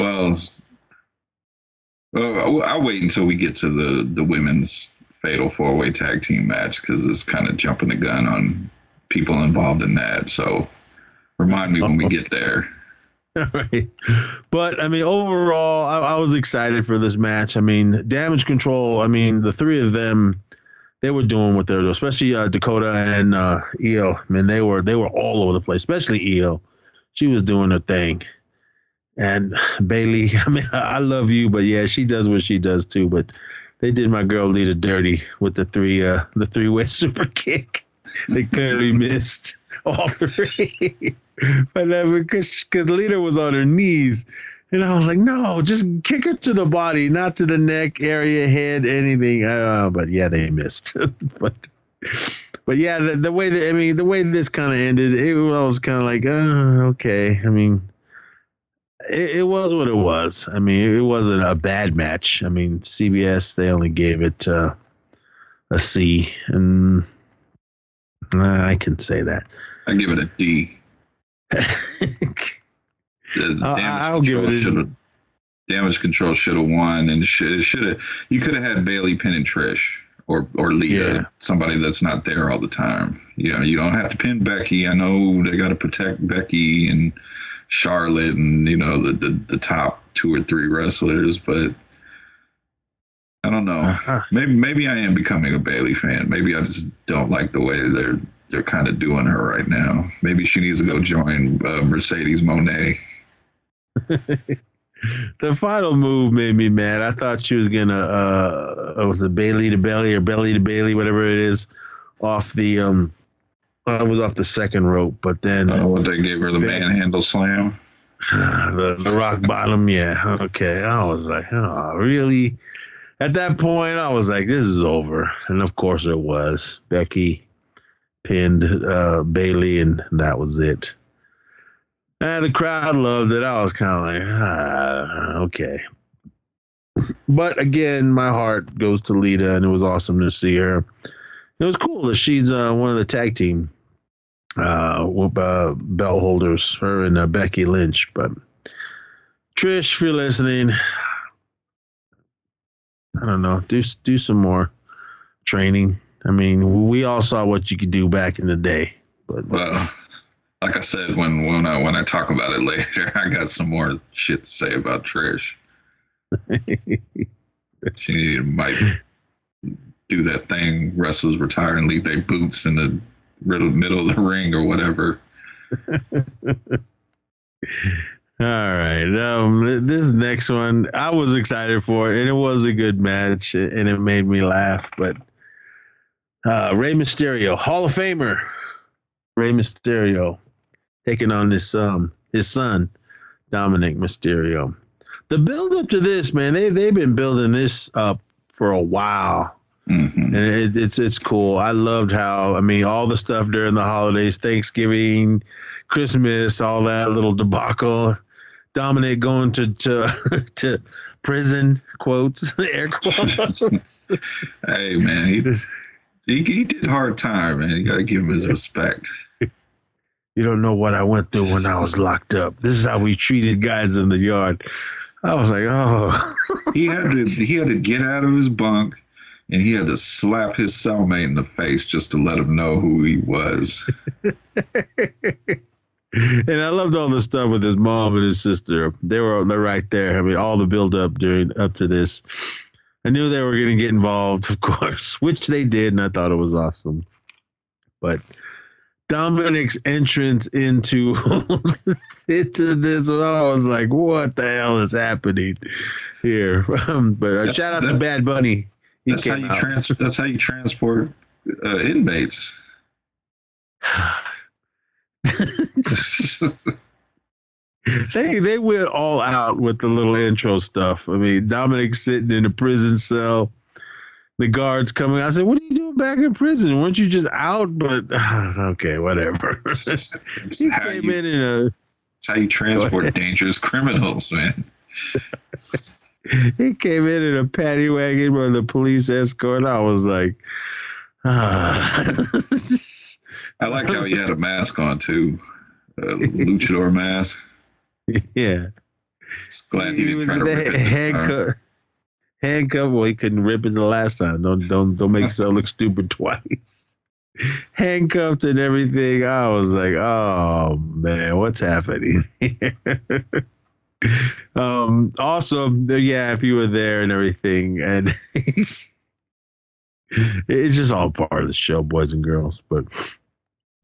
Well, well, I'll- I'll wait until we get to the the women's fatal four way tag team match because it's kind of jumping the gun on people involved in that. So remind me when we get there. But I mean, overall, I, I was excited for this match. I mean, Damage Control. I mean, the three of them, they were doing what they're doing, especially uh, Dakota and uh, Io. I mean, they were they were all over the place, especially Io. She was doing her thing. And Bayley, I mean, I love you, but yeah, she does what she does too. But they did my girl Lita dirty with the three uh the three way super kick. They clearly missed all three. but because because Lita was on her knees, and I was like, no, just kick her to the body, not to the neck area, head, anything. Uh, but yeah, they missed. but but yeah, the, the way that I mean, the way this kind of ended, it was kind of like, uh, okay. I mean, it, it was what it was. I mean, it wasn't a bad match. I mean, CBS they only gave it uh, a C, and uh, I can say that. I give it a D. The I'll- damage I'll give control it a- should have damage control should have won, and should it should have you could have had Bayley pinning Trish or or Lita, Yeah. somebody that's not there all the time. You know, you don't have to pin Becky. I know they got to protect Becky and Charlotte and you know the, the the top two or three wrestlers, but I don't know. Uh-huh. Maybe maybe I am becoming a Bayley fan. Maybe I just don't like the way they're they're kind of doing her right now. Maybe she needs to go join uh, Mercedes Moné. the final move made me mad. I thought she was gonna uh, uh was it Bayley to Bayley or Belly to Bayley, whatever it is, off the um, it was off the second rope, but then I don't know what they gave her the manhandle slam. the, the rock bottom, yeah, okay. I was like, oh, really? At that point, I was like, this is over, and of course it was. Becky pinned uh, Bayley, and that was it. And the crowd loved it. I was kind of like, ah, okay. But again, my heart goes to Lita, and it was awesome to see her. It was cool that she's uh, one of the tag team uh, uh, bell holders, her and uh, Becky Lynch. But Trish, if you're listening, I don't know, do do some more training. I mean, we all saw what you could do back in the day, but Well, like I said, when when I when I talk about it later, I got some more shit to say about Trish. She might do that thing, wrestlers retire and leave their boots in the middle middle of the ring or whatever. All right. Um, this next one, I was excited for it, and it was a good match, and it made me laugh. But uh, Rey Mysterio, Hall of Famer, Rey Mysterio, taking on this um his son, Dominik Mysterio. The build up to this, man, they they've been building this up for a while. hmm And it, it's it's cool. I loved how I mean all the stuff during the holidays, Thanksgiving, Christmas, all that little debacle. Dominik going to to to prison quotes air quotes. Hey man, he, he he did hard time, man. You gotta give him his respect. you don't know what I went through when I was locked up. This is how we treated guys in the yard. I was like, oh, He had to he had to get out of his bunk and he had to slap his cellmate in the face just to let him know who he was. and I loved all the stuff with his mom and his sister. They were they're right there. I mean, all the build up during up to this. I knew they were going to get involved, of course, which they did, and I thought it was awesome. But Dominik's entrance into into this, I was like, "What the hell is happening here?" Um, but uh, shout out to Bad Bunny. He That's how you out. transfer. That's how you transport uh, inmates. they they went all out with the little intro stuff. I mean, Dominik sitting in a prison cell, the guards coming. I said, "What are you doing back in prison? Weren't you just out?" But okay, whatever. It's he how came you, in in a it's how you transport dangerous criminals, man. he came in in a paddy wagon with the police escort. I was like, ah. I like how he had a mask on too, a luchador mask. yeah. Glad he, didn't try to rip it this time. handcuff. Handcuff. Well, he couldn't rip it the last time. Don't don't don't make yourself look stupid twice. Handcuffed and everything. I was like, oh man, what's happening? here? um. Also, yeah, if you were there and everything, and it's just all part of the show, boys and girls. But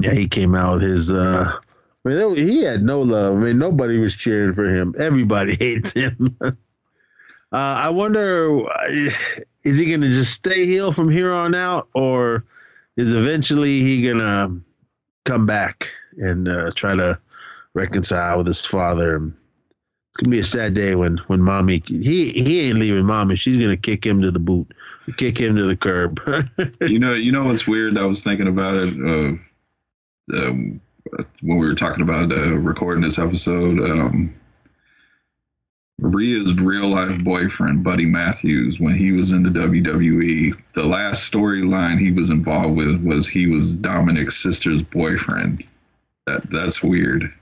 yeah, he came out with his uh I mean, he had no love. I mean, nobody was cheering for him. Everybody hates him. uh, I wonder, uh, is he going to just stay heel from here on out, or is eventually he going to come back and uh, try to reconcile with his father? It's gonna be a sad day when when mommy he he ain't leaving mommy. She's gonna kick him to the boot, kick him to the curb. You know, you know what's weird? I was thinking about it uh, um, when we were talking about uh, recording this episode. Um, Rhea's real life boyfriend, Buddy Matthews, when he was in the WWE, the last storyline he was involved with was he was Dominik's sister's boyfriend. That that's weird.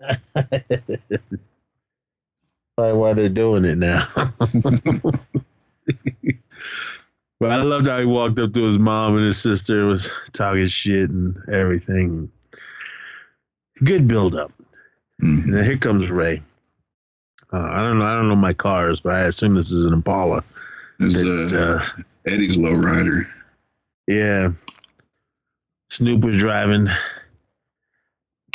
Probably why they're doing it now. but I loved how he walked up to his mom and his sister was talking shit and everything. Good build up. Mhm. And then here comes Rey. Uh, I don't know. I don't know my cars, but I assume this is an Impala. It was That, uh, uh, Eddie's lowrider. yeah. Snoop was driving.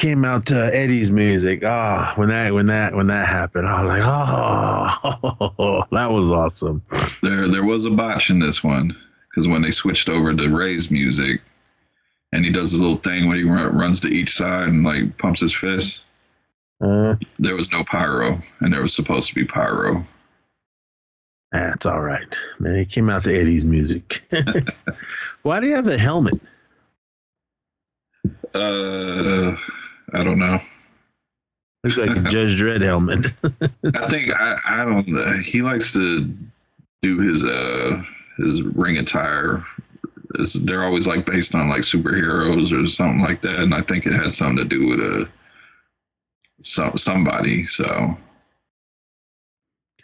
Came out to Eddie's music. Ah, when that when that when that happened, I was like, oh, that was awesome. There, there was a botch in this one because when they switched over to Rey's music, and he does his little thing when he run, runs to each side and like pumps his fist. Uh, There was no pyro, and there was supposed to be pyro. That's all right, man. He came out to Eddie's music. Why do you have the helmet? Uh, I don't know. Looks like a Judge Dredd helmet. I think I, I don't. Uh, he likes to do his uh his ring attire. It's, they're always like based on like superheroes or something like that, and I think it had something to do with a some somebody. So kind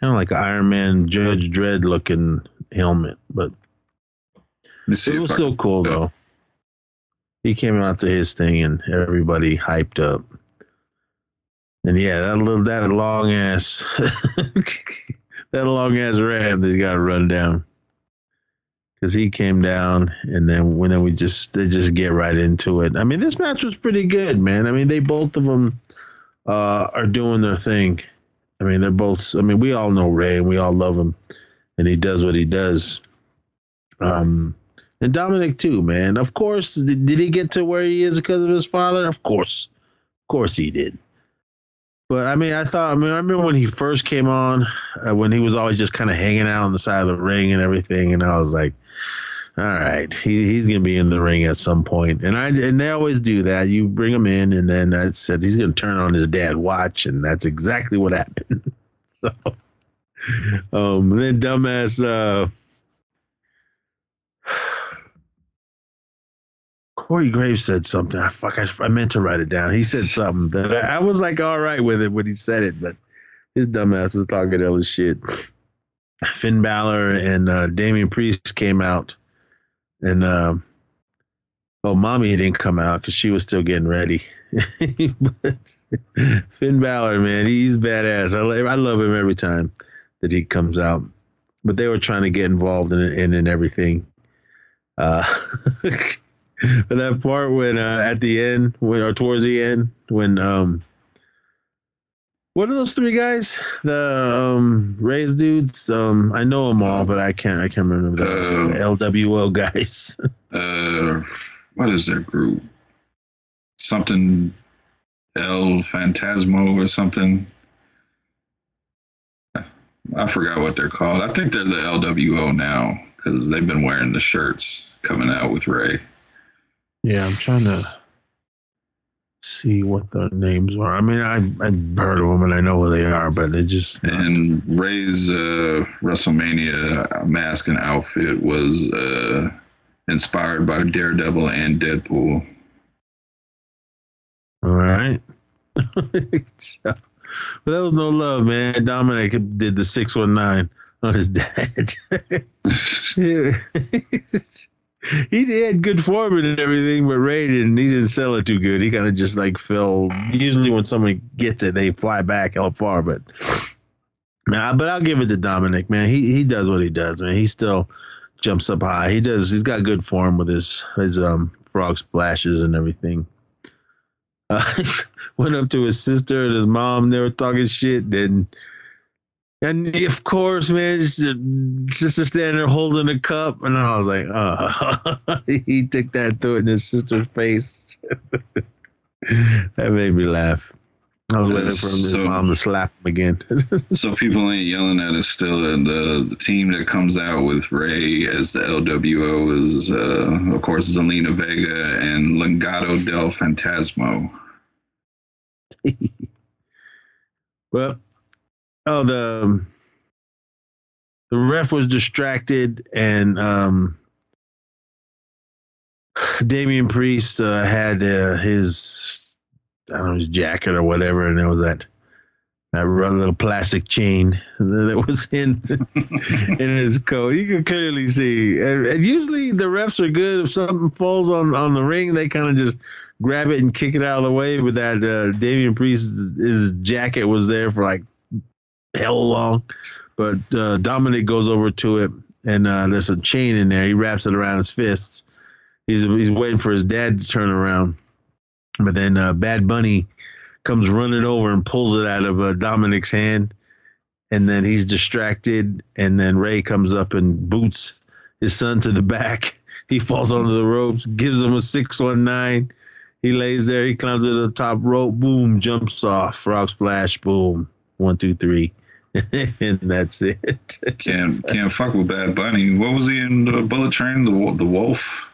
of like an Iron Man Judge Dredd looking helmet, but it was I still cool yeah. though. He came out to his thing and everybody hyped up. And yeah, that little that long ass that long ass ram that got run down. Cause he came down, and then when then we just they just get right into it. I mean, this match was pretty good, man. I mean, they both of them uh, are doing their thing. I mean, they're both. I mean, we all know Rey, and we all love him, and he does what he does. Um, and Dominik too, man. Of course, did, he get to where he is because of his father? Of course, of course he did. But I mean, I thought. I mean, I remember when he first came on, uh, when he was always just kind of hanging out on the side of the ring and everything, and I was like, all right, he, he's gonna be in the ring at some point." point, and I and they always do that. You bring him in, and then I said he's gonna turn on his dad watch, and that's exactly what happened. so, um, then dumbass. Uh, Corey Graves said something. I fuck. I, I, meant to write it down. He said something that I, I, was like, all right with it when he said it, but his dumbass was talking other shit. Finn Balor and uh, Damian Priest came out, and uh, oh, mommy didn't come out because she was still getting ready. but Finn Balor, man, he's badass. I, I love him every time that he comes out. But they were trying to get involved in and in everything. Uh, but that part when uh, at the end, when or towards the end, when um, what are those three guys? The um, Rey's dudes. Um, I know them all, but I can't. I can't remember the uh, LWO guys. uh, what is their group? Something El Phantasmo or something. I forgot what they're called. I think they're the LWO now because they've been wearing the shirts coming out with Rey. Yeah, I'm trying to see what the names are. I mean, I I've heard of them and I know who they are, but it just and Rey's uh, WrestleMania mask and outfit was uh, inspired by Daredevil and Deadpool. All right. so, but that was no love, man. Dominik did the six one nine on his dad he had good form and everything, but Rey didn't. He didn't sell it too good. He kind of just like fell. Usually, when somebody gets it, they fly back hell far. But man, but I'll give it to Dominik. Man, he he does what he does. Man, he still jumps up high. He does. He's got good form with his his um frog splashes and everything. Uh, went up to his sister and his mom. They were talking shit. Then and of course, man, sister standing there holding a cup, and I was like, oh, he took that through it in his sister's face. that made me laugh. I was waiting for his so, mom to slap him again. so people ain't yelling at us still. And the, the team that comes out with Rey as the LWO is, uh, of course, Zelina Vega and Legado del Fantasma. well, oh the the ref was distracted and um Damian Priest uh, had uh, his I don't know his jacket or whatever, and there was that that little plastic chain that was in in his coat. You can clearly see. And, and, usually the refs are good. If something falls on on the ring, they kind of just grab it and kick it out of the way. But that uh, Damian Priest, his jacket was there for like hell long. But uh, Dominik goes over to it, and uh, there's a chain in there. He wraps it around his fists. He's he's waiting for his dad to turn around, but then uh, Bad Bunny comes running over and pulls it out of uh, Dominik's hand, and then he's distracted. And then Rey comes up and boots his son to the back. He falls onto the ropes, gives him a six one nine. He lays there. He climbs to the top rope. Boom, jumps off. Frog splash. Boom. One, two, three. and that's it. can't can't fuck with Bad Bunny. What was he in the Bullet Train? The the Wolf.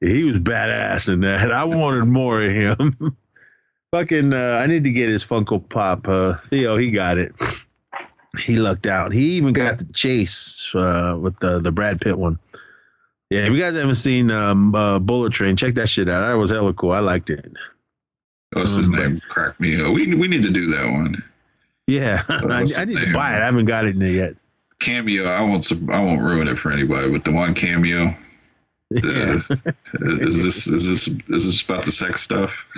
He was badass in that. I wanted more of him. Fucking, uh, I need to get his Funko Pop. Uh, Theo, he got it. He lucked out. He even got the chase uh, with the the Brad Pitt one. Yeah, if you guys haven't seen um, uh, Bullet Train, check that shit out. That was hella cool. I liked it. What's his um, name? Crack me up. We we need to do that one. Yeah, I, I, need to buy it. I haven't got it yet. Cameo. I won't. I won't ruin it for anybody. But the one cameo. Yeah. is this is this is this about the sex stuff?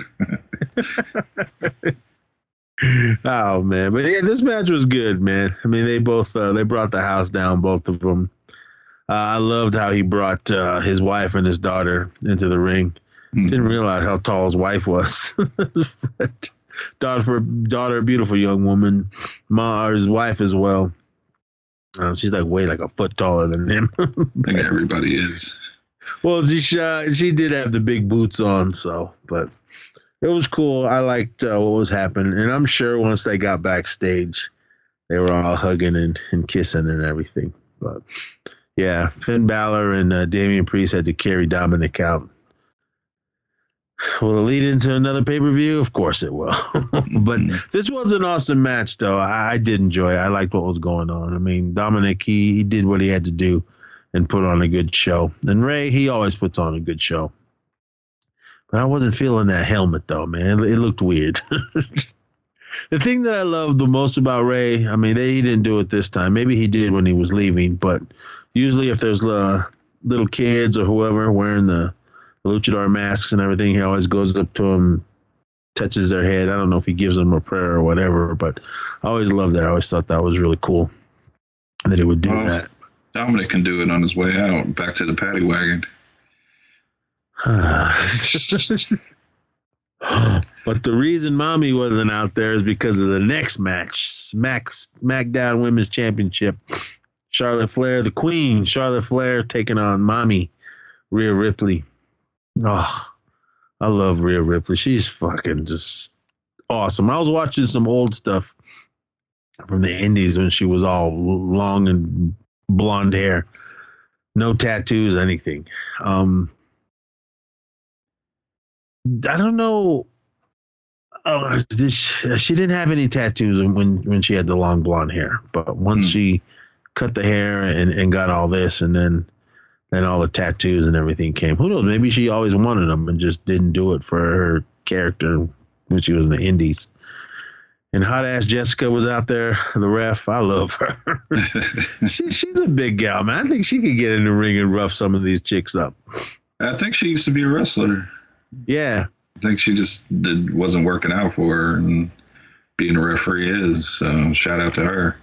oh man, but yeah, this match was good, man. I mean, they both uh, they brought the house down, both of them. Uh, I loved how he brought uh, his wife and his daughter into the ring. Mm-hmm. Didn't realize how tall his wife was. but, daughter for daughter, beautiful young woman, ma or his wife as well. Um, she's like way like a foot taller than him. I think everybody is. Well, she uh, she did have the big boots on, so but it was cool. I liked uh, what was happening, and I'm sure once they got backstage, they were all hugging and, and kissing and everything. But yeah, Finn Balor and uh, Damian Priest had to carry Dominik out. Will it lead into another pay per view? Of course it will. but this was an awesome match, though. I, I, did enjoy it. I liked what was going on. I mean, Dominik, he, he did what he had to do and put on a good show. And Rey, he always puts on a good show. But I wasn't feeling that helmet though, man. It, looked weird. the thing that I love the most about Rey, I mean, they, he didn't do it this time. Maybe he did when he was leaving, but usually if there's uh, little kids or whoever wearing the luchador masks and everything, he always goes up to them, touches their head. I don't know if he gives them a prayer or whatever, but I always loved that. I always thought that was really cool that he would do well, that. Dominik can do it on his way out back to the paddy wagon. but the reason mommy wasn't out there is because of the next match, Smack SmackDown Women's Championship. Charlotte Flair, the Queen, Charlotte Flair taking on mommy, Rhea Ripley. Oh, I love Rhea Ripley. She's fucking just awesome. I was watching some old stuff from the Indies when she was all long and blonde hair, no tattoos, anything. Um, I don't know. Oh, she, she, didn't have any tattoos when when she had the long blonde hair, but once hmm. she cut the hair and, and got all this, and then then all the tattoos and everything came. Who knows? Maybe she always wanted them and just didn't do it for her character when she was in the Indies. And hot ass Jessika was out there, the ref. I love her. she, she's a big gal, man. I think she could get in the ring and rough some of these chicks up. I think she used to be a wrestler. Yeah. I think she just did, wasn't working out for her, and being a referee is. So shout out to her.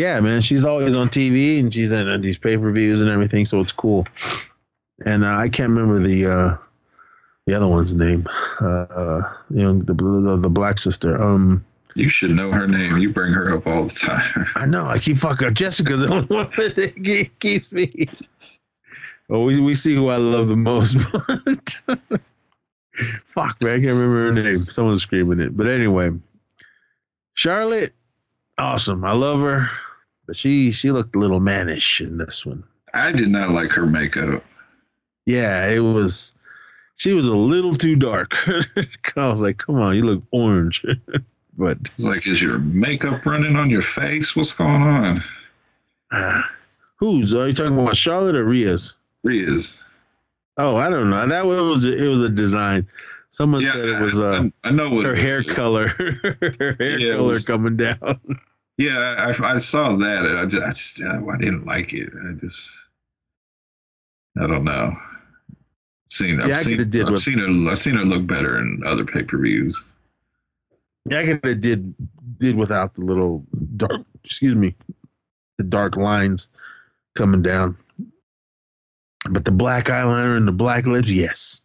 Yeah, man, she's always on TV and she's in these pay per views and everything, so it's cool. And uh, I can't remember the uh, the other one's name. Uh, uh you know, the, the the black sister. Um, you should know her name. You bring her up all the time. I know. I keep fucking Jessika's the only one that keeps me. Well, we we see who I love the most. Fuck, man, I can't remember her name. Someone's screaming it. But anyway, Charlotte, awesome. I love her, but she she looked a little mannish in this one. I did not like her makeup. Yeah, it was. She was a little too dark. I was like, "Come on, you look orange." but it's like, is your makeup running on your face? What's going on? Uh, who's are you talking about? Charlotte or Rhea's? Rhea's. Oh, I don't know. That was it was a design. Someone yeah, said it was uh, I, I know what her hair color, her hair yeah, color was, coming down. Yeah, I, I saw that. I just, I just I didn't like it. I just I don't know. Seen I've yeah, seen I've with, seen her I've seen her look better in other pay per views. Yeah, I could have did did without the little dark excuse me the dark lines coming down. But the black eyeliner and the black lips, yes.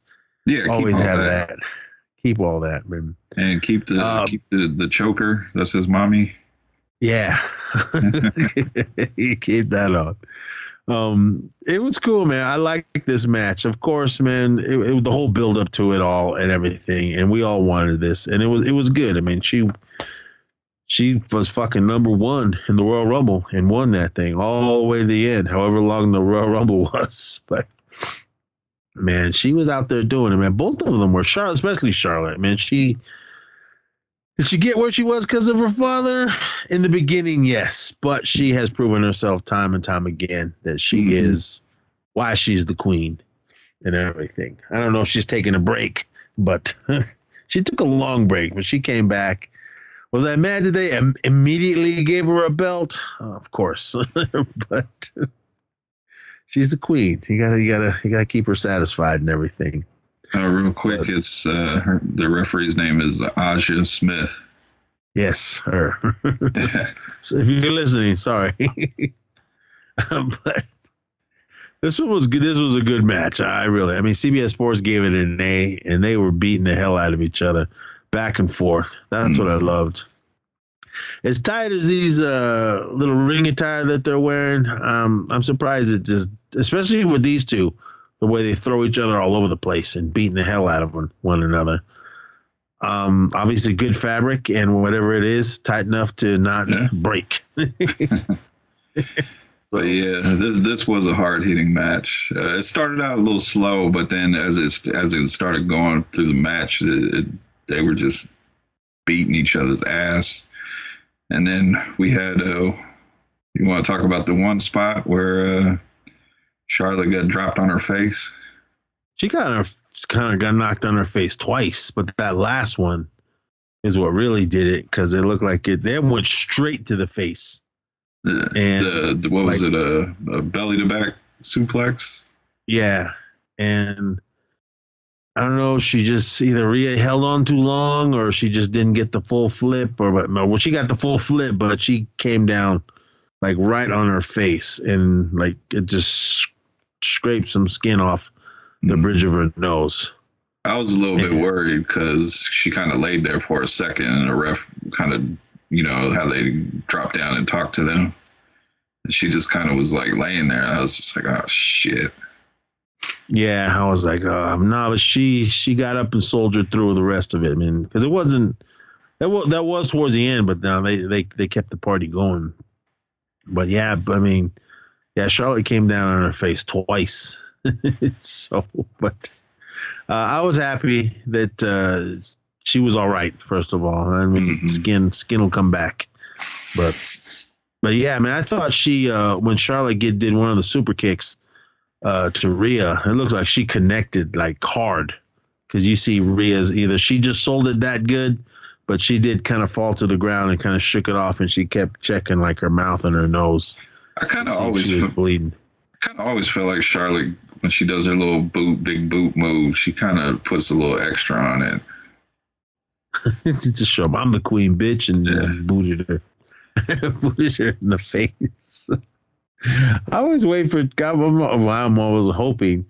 Yeah, always have that. that. Keep all that, man. And keep the uh, keep the, the choker. That's his mommy. Yeah, he keep that on. Um, it was cool, man. I like this match. Of course, man. It, it, the whole build up to it all and everything, and we all wanted this, and it was it was good. I mean, she she was fucking number one in the Royal Rumble and won that thing all the way to the end, however long the Royal Rumble was. But man, she was out there doing it, man. Both of them were Charlotte, especially Charlotte, man. She did she get where she was because of her father? In the beginning, yes, but she has proven herself time and time again that she mm-hmm. is why she's the queen and everything. I don't know if she's taking a break, but she took a long break, but she came back was I mad that they Im- immediately gave her a belt? Uh, of course, but she's the queen. You gotta, you gotta, you gotta keep her satisfied and everything. Uh, real quick, but, it's uh, her, the referee's name is Aja Smith. Yes, her. so if you're listening, sorry, but this one was good. This was a good match. I really, I mean, CBS Sports gave it an A, and they were beating the hell out of each other back and forth. That's mm-hmm. what I mm. loved. As tight as these uh, little ring attire that they're wearing, um, I'm surprised it just, especially with these two, the way they throw each other all over the place and beating the hell out of one, one another. Um, obviously, good fabric and whatever it is, tight enough to not Yeah. break. But yeah, this this was a hard hitting match. Uh, it started out a little slow, but then as it as it started going through the match, it, it, they were just beating each other's ass. And then we had uh, you want to talk about the one spot where uh, Charlotte got dropped on her face? She kind of kind of got knocked on her face twice, but that last one is what really did it because it looked like it. They went straight to the face. And, the, the what was like- it? A, a belly to back suplex? Yeah, and I don't know. She just either Rhea held on too long, or she just didn't get the full flip, or but well, she got the full flip, but she came down like right on her face, and like it just scraped some skin off the bridge of her nose. I was a little bit worried because she kind of laid there for a second, and the ref kind of, you know, how they drop down and talk to them. And she just kind of was like laying there, and I was just like, oh shit. Yeah, I was like, uh, no, but she she got up and soldiered through the rest of it. I mean, because it wasn't that was that was towards the end, but now they they they kept the party going. But yeah, I mean, yeah, Charlotte came down on her face twice. so, but uh, I was happy that uh, she was all right. First of all, I mean, Mhm. skin skin will come back, but but yeah, I mean, I thought she uh, when Charlotte get, did one of the super kicks uh, to Rhea, it looks like she connected like hard because you see Rhea's either she just sold it that good, but she did kind of fall to the ground and kind of shook it off, and she kept checking like her mouth and her nose. I kind of always, she was fe- bleeding. kind of always feel like Charlotte when she does her little boot, big boot move, she kind of puts a little extra on it. just show I'm the queen, bitch, and Yeah. booted her, booted her in the face. I always wait for God. I'm, I'm always hoping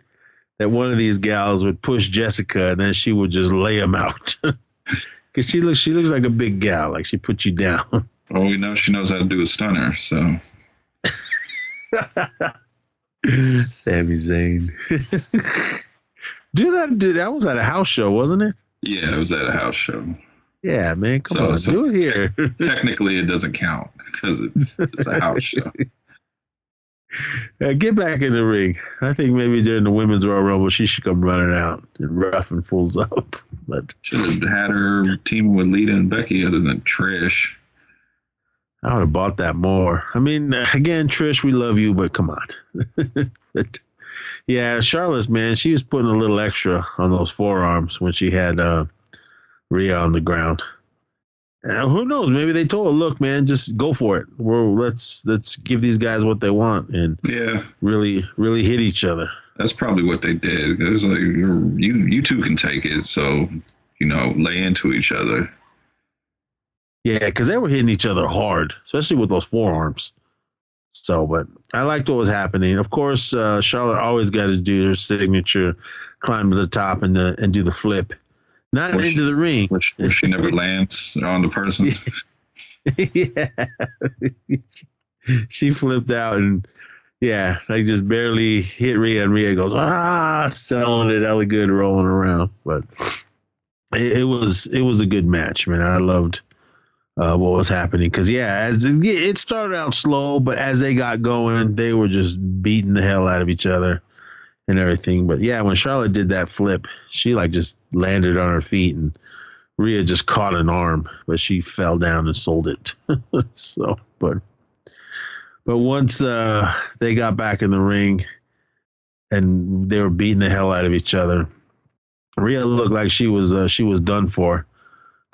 that one of these gals would push Jessika, and then she would just lay him out. Because she looks, she looks like a big gal, like she put you down. Well, we know she knows how to do a stunner, so Sami Zayn. do that. Do that was at a house show, wasn't it? yeah, it was at a house show. Yeah, man. Come So- on, so- do it here. Technically, it doesn't count because it's, it's a house show. Uh, get back in the ring. I think maybe during the women's Royal Rumble, she should come running out and roughing fools up. But Should have had her team with Lita and Becky other than Trish. I would have bought that more. I mean, again, Trish, we love you, but come on. but yeah, Charlotte's man, she was putting a little extra on those forearms when she had uh, Rhea on the ground. Uh, who knows? Maybe they told her, "Look, man, just go for it. We're, let's let's give these guys what they want and Yeah, really really hit each other." that's probably what they did. It was like you you two can take it, so you know lay into each other. Yeah, because they were hitting each other hard, especially with those forearms. So, but I liked what was happening. Of course, uh, Charlotte always got to do her signature, climb to the top and the, and do the flip, not Which- into the ring. Which, which she never lands on the person. yeah, she flipped out and yeah, like just barely hit Rhea, and Rhea goes ah, selling it hella good, rolling around. But it, it was it was a good match, man. I loved uh, what was happening because yeah, as it, it started out slow, but as they got going, they were just beating the hell out of each other and everything. But yeah, when Charlotte did that flip, she like just landed on her feet and Rhea just caught an arm, but she fell down and sold it. so, but but once uh, they got back in the ring and they were beating the hell out of each other, Rhea looked like she was uh, she was done for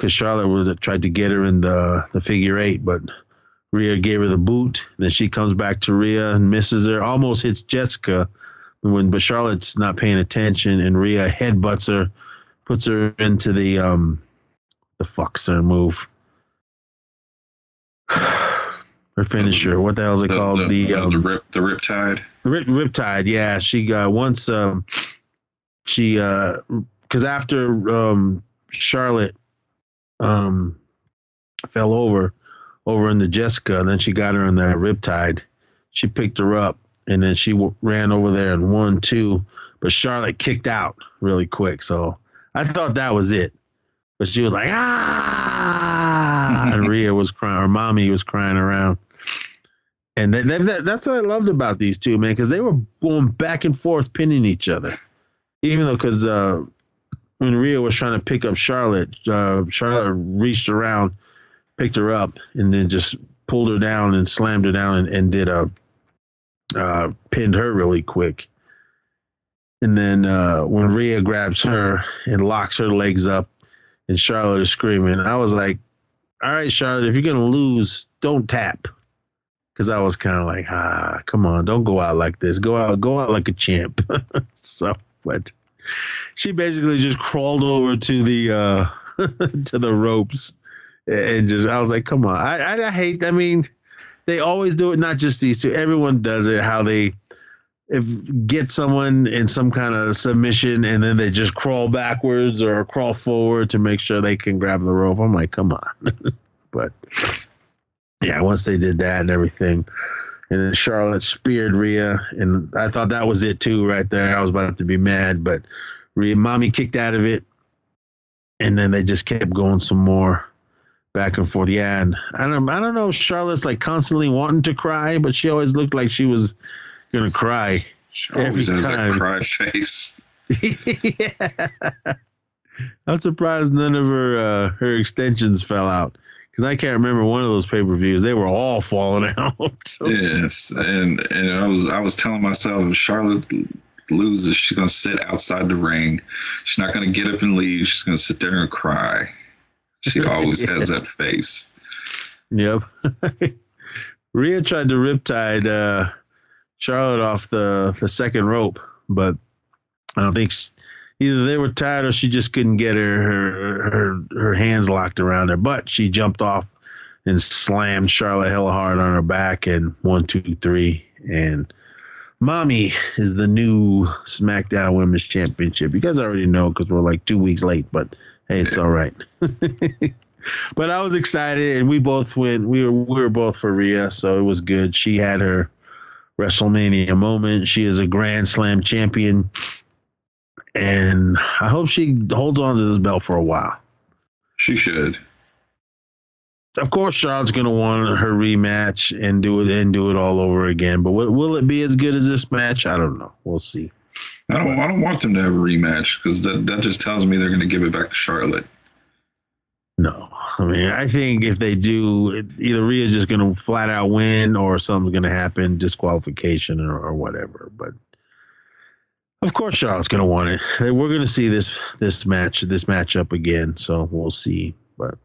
because Charlotte was tried to get her in the the figure eight, but Rhea gave her the boot. Then she comes back to Rhea and misses her, almost hits Jessika. When but Charlotte's not paying attention and Rhea headbutts her, puts her into the um the fuck's her move. Her finisher. What the hell is it The, called? the, The, um, the rip the riptide. Rip, Riptide, yeah. She got once um she uh because after um Charlotte um fell over over in the Jessika, and then she got her in that Riptide. She picked her up, and then she w- ran over there and won two. But Charlotte kicked out really quick, so I thought that was it. but she was like ah, and Rhea was crying, or mommy was crying around. And they, they, that, that's what I loved about these two, man, because they were going back and forth, pinning each other. Even though, because uh, when Rhea was trying to pick up Charlotte, uh, Charlotte reached around, picked her up, and then just pulled her down and slammed her down and, and did a uh, pinned her really quick. And then uh, when Rhea grabs her and locks her legs up, and Charlotte is screaming, I was like, "All right, Charlotte, if you're gonna lose, don't tap." Because I was kind of like, "Ah, come on, don't go out like this. Go out, go out like a champ." so, but she basically just crawled over to the uh, to the ropes and just I was like, "Come on!" I, I I hate. I mean, they always do it. Not just these two. Everyone does it. How they if get someone in some kind of submission and then they just crawl backwards or crawl forward to make sure they can grab the rope. I'm like, come on. but yeah, once they did that and everything, and then Charlotte speared Rhea, and I thought that was it too, right there. I was about to be mad, but Rhea, mommy kicked out of it, and then they just kept going some more back and forth. Yeah, and I don't, I don't know if Charlotte's like constantly wanting to cry, but she always looked like she was gonna cry. She always Every has time. that cry face. yeah. I'm surprised none of her uh, her extensions fell out because I can't remember one of those pay per views. They were all falling out. Yes, and and I was I was telling myself if Charlotte loses, she's gonna sit outside the ring. She's not gonna get up and leave. She's gonna sit there and cry. She always has that face. Yep. Rhea tried to riptide uh, Charlotte off the the second rope, but I don't think she, either they were tired or she just couldn't get her her her, her hands locked around her. But she jumped off and slammed Charlotte hella hard on her back and one, two, three, and Mommy is the new SmackDown Women's Championship. You guys already know because we're like two weeks late, but hey, it's all right. but I was excited, and we both went. We were we were both for Rhea, so it was good. She had her WrestleMania moment. She is a Grand Slam champion, and I hope she holds on to this belt for a while. She should. Of course, Charlotte's gonna want her rematch and do it and do it all over again. But will, will it be as good as this match? I don't know. We'll see. I don't. I don't want them to have a rematch because that that just tells me they're going to give it back to Charlotte. No, I mean, I think if they do, it- either Rhea's just going to flat out win or something's going to happen, disqualification or, or whatever. But of course, Charlotte's going to want it. We're going to see this this match this matchup again, so we'll see. But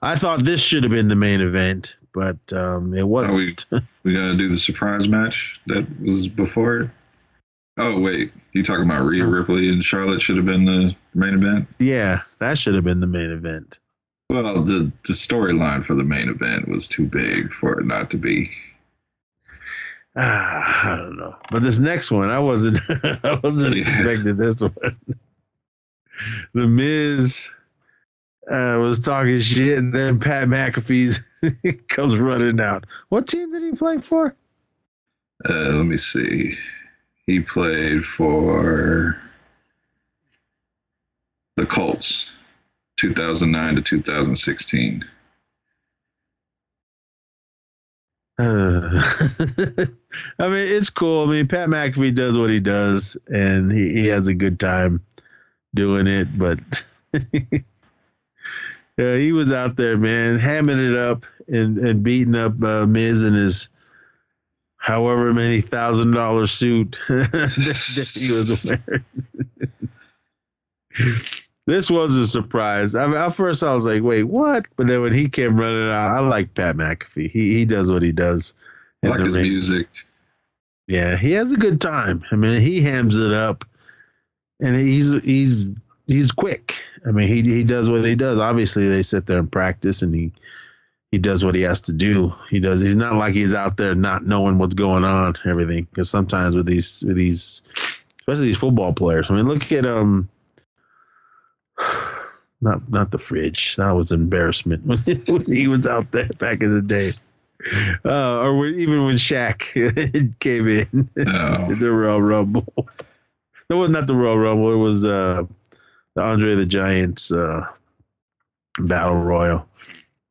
I thought this should have been the main event, but um, it Are wasn't. we we got to do the surprise match that was before it. Oh wait, you talking about Rhea Ripley and Charlotte should have been the main event? yeah, that should have been the main event. Well, the the storyline for the main event was too big for it not to be. Ah, I don't know. But this next one, I wasn't I wasn't expecting this one. The Miz uh, was talking shit, and then Pat McAfee comes running out. What team did he play for? Uh, let me see. He played for the Colts, 2009 to 2016. Uh, I mean, it's cool. I mean, Pat McAfee does what he does, and he, he has a good time doing it. But yeah, he was out there, man, hamming it up and, and beating up uh, Miz in his however many thousand dollar suit that he was wearing. this was a surprise. I mean, at first I was like, "Wait, what?" But then when he came running out, I like Pat McAfee. He he does what he does. I like his ring. music. Yeah, he has a good time. I mean, he hams it up, and he's he's he's quick. I mean, he he does what he does. Obviously, they sit there and practice, and he he does what he has to do. He does. He's not like he's out there not knowing what's going on, everything. Because sometimes with these with these, especially these football players. I mean, look at um. Not not the fridge. That was embarrassment when he was out there back in the day. Uh, or when, even when Shaq came in Oh, the Royal Rumble. No, it was not the Royal Rumble. It was uh, the Andre the Giant's uh, battle royal.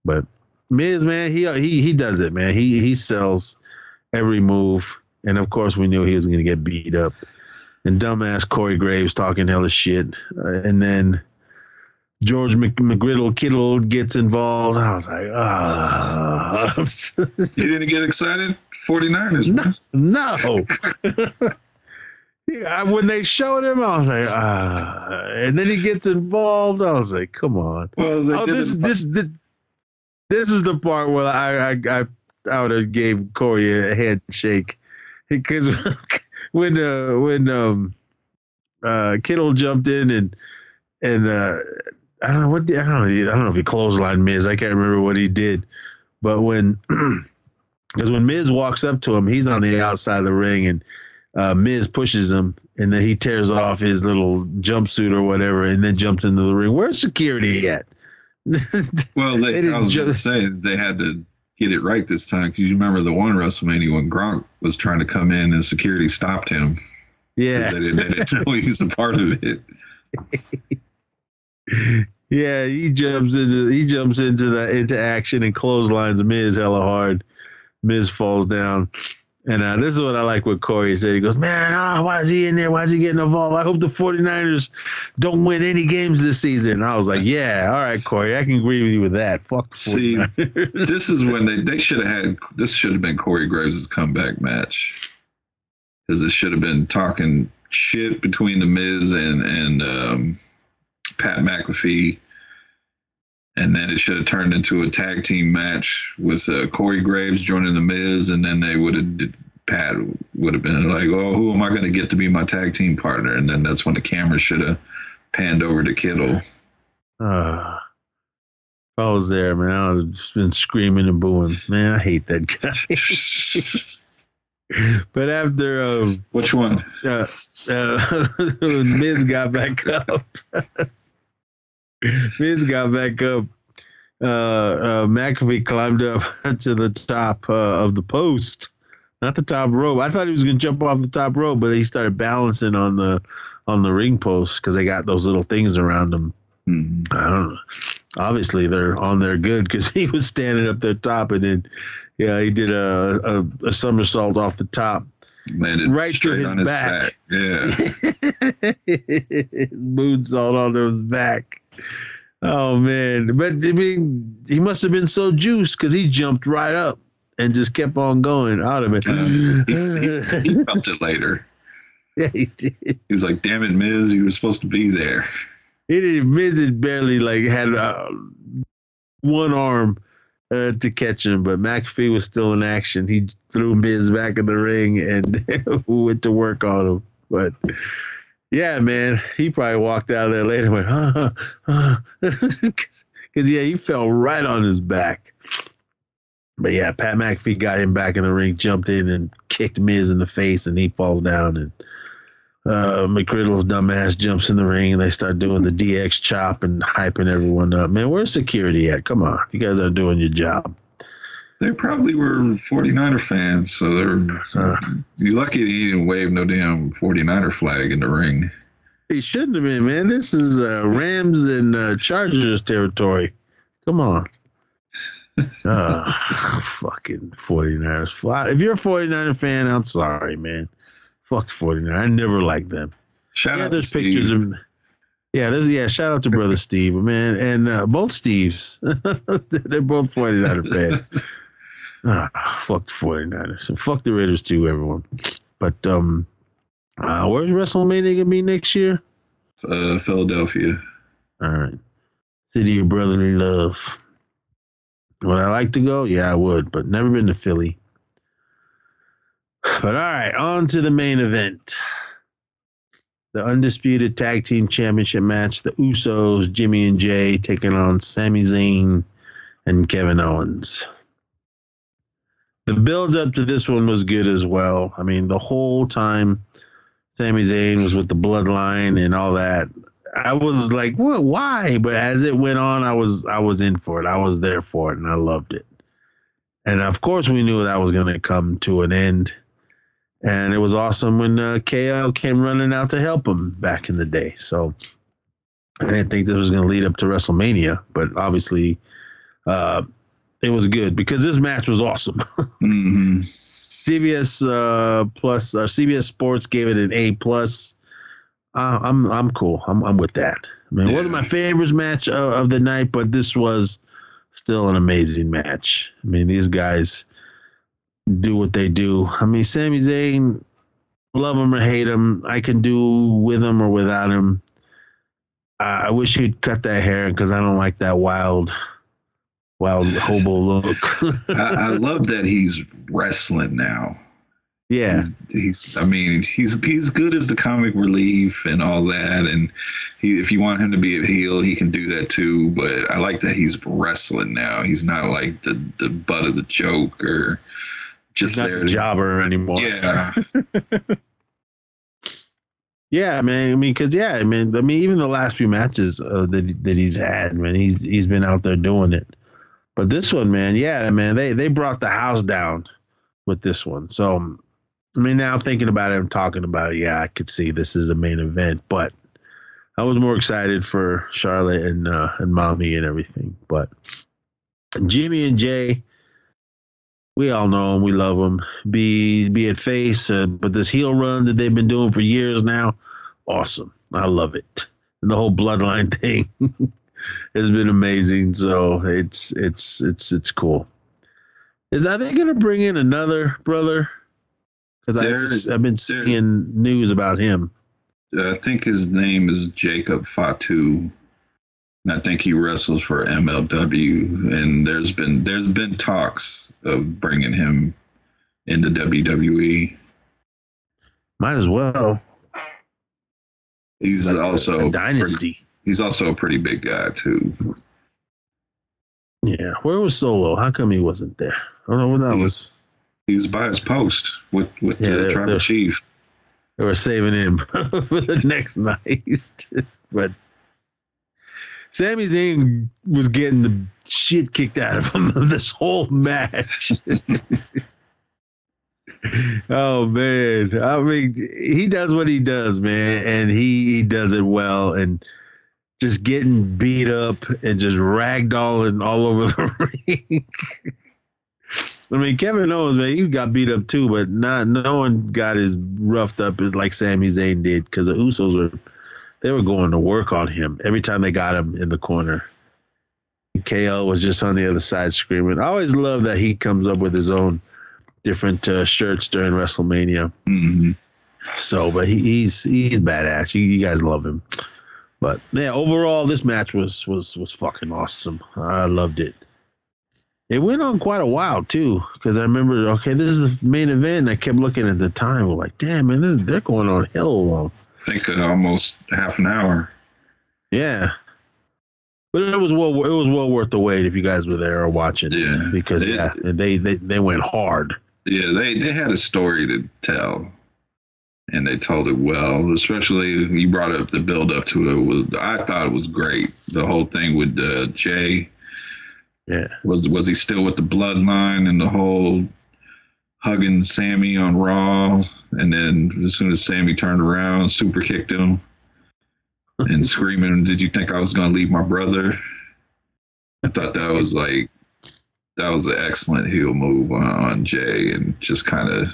But Miz, man, he he he does it, man. He he sells every move, and of course we knew he was going to get beat up. And dumbass Corey Graves talking hella shit, uh, and then George Mc, McGriddle Kittle gets involved. I was like, ah. you didn't get excited? 49ers. No. no. yeah, when they showed him, I was like, ah. And then he gets involved. I was like, come on. Well, oh, this, this, this, this is the part where I, I, I, I would have gave Corey a handshake because when, uh, when, um, uh, Kittle jumped in and, and, uh, I don't know what the, I don't know I don't know if he clotheslined Miz. I can't remember what he did, but when because when Miz walks up to him, he's on the outside of the ring and uh, Miz pushes him, and then he tears off his little jumpsuit or whatever, and then jumps into the ring. Where's security at? well, they, they I was just saying they had to get it right this time because you remember the one WrestleMania when Gronk was trying to come in and security stopped him. Yeah, they didn't, they didn't know he was a part of it. yeah, he jumps into he jumps into the into action and clotheslines Miz hella hard. Miz falls down. And uh, this is what I like what Corey said. He goes, Man, oh, why is he in there? Why is he getting involved? I hope the 49ers don't win any games this season. I was like, Yeah, all right, Corey, I can agree with you with that. Fuck. See, this is when they, they should have had this should have been Corey Graves' comeback match. Because it should have been talking shit between the Miz and and um, Pat McAfee, and then it should have turned into a tag team match with uh, Corey Graves joining the Miz, and then they would have Pat would have been like, "Oh, who am I going to get to be my tag team partner?" And then that's when the camera should have panned over to Kittle. Uh, if I was there, man, I would have just been screaming and booing. Man, I hate that guy. but after um, which one? Uh, uh, Miz got back up. Miz got back up. Uh, uh, McAfee climbed up to the top uh, of the post, not the top rope. I thought he was gonna jump off the top rope, but he started balancing on the on the ring post because they got those little things around them. Mm-hmm. I don't know. Obviously, they're on there good because he was standing up there top, and then yeah, he did a, a, a somersault off the top landed right straight his on his back. back. Yeah. Moonsault on his back. Oh man. But I mean he must have been so juiced because he jumped right up and just kept on going out of it. he, he, he felt it later. Yeah, he did. He's like, damn it, Miz, you were supposed to be there. He didn't Miz had barely like had uh, one arm uh, to catch him, but McAfee was still in action. He threw Miz back in the ring and went to work on him. But yeah, man, he probably walked out of there later and went, huh, huh. Because, yeah, he fell right on his back. But yeah, Pat McAfee got him back in the ring, jumped in and kicked Miz in the face, and he falls down. And uh, McGriddle's dumbass jumps in the ring, and they start doing the DX chop and hyping everyone up. Man, where's security at? Come on, you guys are doing your job. They probably were 49er fans, so they're uh, he's lucky he didn't wave no damn 49er flag in the ring. He shouldn't have been, man. This is uh, Rams and uh, Chargers territory. Come on. uh, fucking 49ers. If you're a 49er fan, I'm sorry, man. Fuck 49. I never liked them. Shout yeah, out there's to pictures Steve. of yeah, there's yeah. Shout out to brother Steve, man, and uh, both Steves. They're both 49er fans. ah, fuck the 49ers and fuck the Raiders too, everyone. But um, uh, where's WrestleMania gonna be next year? Uh, Philadelphia. All right, city of brotherly love. Would I like to go? Yeah, I would, but never been to Philly. But all right, on to the main event. The undisputed tag team championship match. The Usos, Jimmy and Jay, taking on Sami Zayn and Kevin Owens. The build up to this one was good as well. I mean, the whole time Sami Zayn was with the bloodline and all that. I was like, well, why? But as it went on, I was I was in for it. I was there for it and I loved it. And of course we knew that was gonna come to an end. And it was awesome when uh, KO came running out to help him back in the day. So I didn't think this was going to lead up to WrestleMania, but obviously, uh, it was good because this match was awesome. hmm CBS uh, plus or CBS Sports gave it an A plus. Uh, I'm I'm cool. I'm I'm with that. I mean, it wasn't my favorite match of, of the night, but this was still an amazing match. I mean, these guys do what they do. I mean, Sami Zayn, love him or hate him, I can do with him or without him. Uh, I wish he'd cut that hair because I don't like that wild, wild hobo look. I, I love that he's wrestling now. yeah. He's, he's, I mean, he's he's good as the comic relief and all that. And he, if you want him to be a heel, he can do that too. But I like that he's wrestling now. He's not like the the butt of the joke or just He's not there. a to- jobber anymore. Yeah, Yeah, man. I mean, because yeah, I mean, I mean, even the last few matches uh, that that he's had, man, he's he's been out there doing it. But this one, man, yeah, man, they they brought the house down with this one. So, I mean, now thinking about it and talking about it, yeah, I could see this is a main event. But I was more excited for Charlotte and uh, and Mommy and everything. But Jimmy and Jay, we all know them, we love them. Be be it face, uh, but this heel run that they've been doing for years now, awesome. I love it. And the whole bloodline thing has been amazing. So it's it's it's it's cool. Is are they gonna bring in another brother? Because I've been seeing news about him. I think his name is Jacob Fatu. And I think he wrestles for MLW. And there's been there's been talks of bringing him into. WWE. Might as well. He's Like also a dynasty. He's also a pretty big guy too. Yeah. Where was Solo? How come he wasn't there? I don't know what that He- was. He was by his post with with Yeah, the tribal chief. They were saving him for the next night. but Sami Zayn was getting the shit kicked out of him this whole match. oh man. I mean, he does what he does, man, and he, he does it well and just getting beat up and just ragdolling all over the ring. I mean, Kevin Owens, man, he got beat up too, but not no one got as roughed up as like Sami Zayn did because the Usos were they were going to work on him every time they got him in the corner. KO was just on the other side screaming. I always love that he comes up with his own different uh, shirts during WrestleMania. hmm So, but he, he's he's badass. You, you guys love him. But yeah, overall, this match was was was fucking awesome. I loved it. It went on quite a while too, because I remember. Okay, this is the main event. And I kept looking at the time. We're like, damn man, this they're going on hell long. I think uh, almost half an hour. Yeah, but it was well it was well worth the wait if you guys were there or watching. Yeah. because It- yeah, they they they went hard. Yeah, they they had a story to tell, and they told it well. Especially you brought up the build up to it. Was I thought it was great. The whole thing with uh, Jay Yeah, was was he still with the bloodline and the whole hugging Sami on Raw, and then as soon as Sami turned around, super kicked him and screaming, "Did you think I was going to leave my brother?" I thought that was like that was an excellent heel move on, on Jay, and just kind of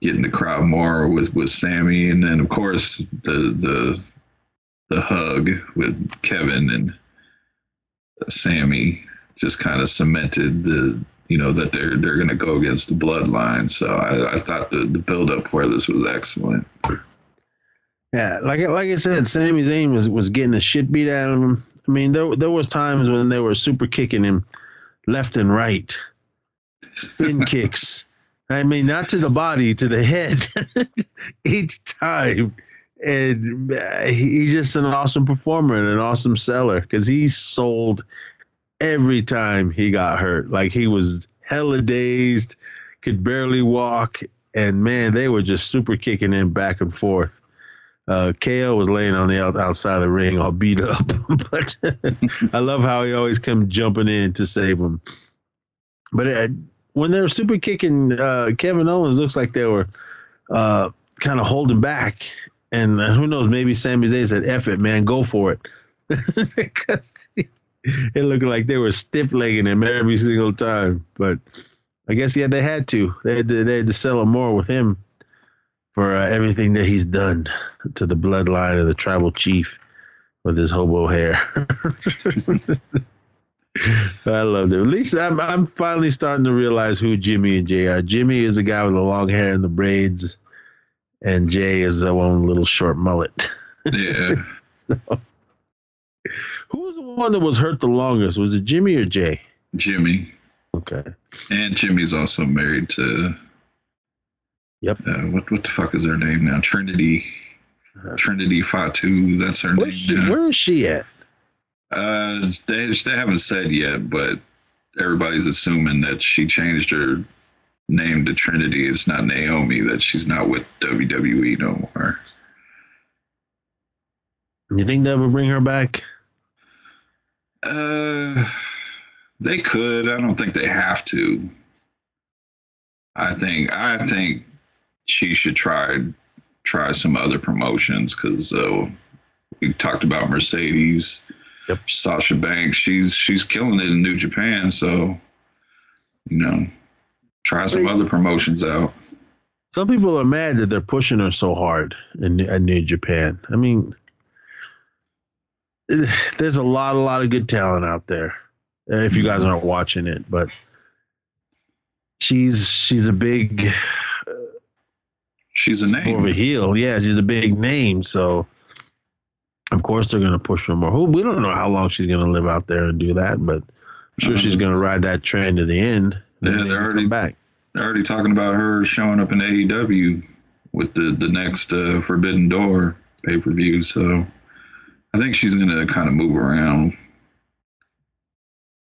getting the crowd more with with Sami, and then of course the the the hug with Kevin and Sami just kind of cemented the you know that they're they're going to go against the bloodline. So I, I thought the the build up for this was excellent. Yeah, like like I said, Sami Zayn was was getting the shit beat out of him. I mean, there there was times when they were super kicking him left and right, spin kicks. I mean, not to the body, to the head, each time. And uh, he's just an awesome performer and an awesome seller because he sold every time he got hurt. Like he was hella dazed, could barely walk, and man, they were just super kicking him back and forth. Uh, KO was laying on the outside of the ring, all beat up, but I love how he always come jumping in to save him. But uh, when they were super kicking uh, Kevin Owens, looks like they were uh, kind of holding back, and uh, who knows? Maybe Sami Zayn said, "F it, man, go for it," because it looked like they were stiff legging him every single time. But I guess yeah, they had to. They had to, they had to settle more with him for uh, everything that he's done to the bloodline of the tribal chief with his hobo hair. I loved it. At least I'm, I'm finally starting to realize who Jimmy and Jay are. Jimmy is the guy with the long hair and the braids, and Jay is the one with a little short mullet. Yeah. so, who was the one that was hurt the longest? Was it Jimmy or Jay? Jimmy. Okay. And Jimmy's also married to. Yep. Uh, what what the fuck is her name now? Trinity. Trinity Fatu. That's her Where's name she, where is she at? Uh, they they haven't said yet, but everybody's assuming that she changed her name to Trinity. It's not Naomi. That she's not with WWE no more. You think that would bring her back? Uh, they could. I don't think they have to. I think I think she should try try some other promotions because uh, we talked about Mercedes, Yep. Sasha Banks. She's she's killing it in New Japan. So you know, try some other promotions out. Some people are mad that they're pushing her so hard in, in New Japan. I mean, eh, there's a lot, a lot of good talent out there. uh, If you guys aren't watching it, but she's she's a big She's a more of a heel. Yeah, she's a big name. So of course they're gonna push her more. We don't know how long she's gonna live out there and do that, but I'm sure she's gonna ride that train to the end. Yeah, they're already- back. They're already talking about her showing up in AEW with the the next uh, Forbidden Door pay per view. So I think she's gonna kind of move around.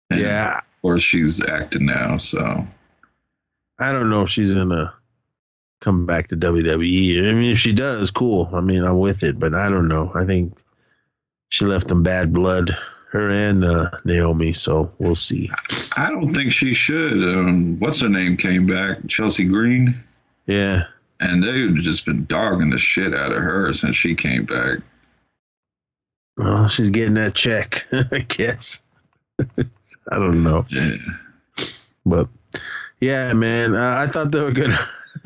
And Yeah, Of course, she's acting now. So I don't know if she's gonna come back to WWE. I mean, if she does, cool. I mean, I'm with it, but I don't know. I think she left them bad blood, her and uh, Naomi. So we'll see. I don't think she should. Um, what's her name came back? Chelsea Green. Yeah, And they've just been dogging the shit out of her since she came back. well, she's getting that check, I guess. I don't know, Yeah. but yeah, man, uh, I thought they were gonna.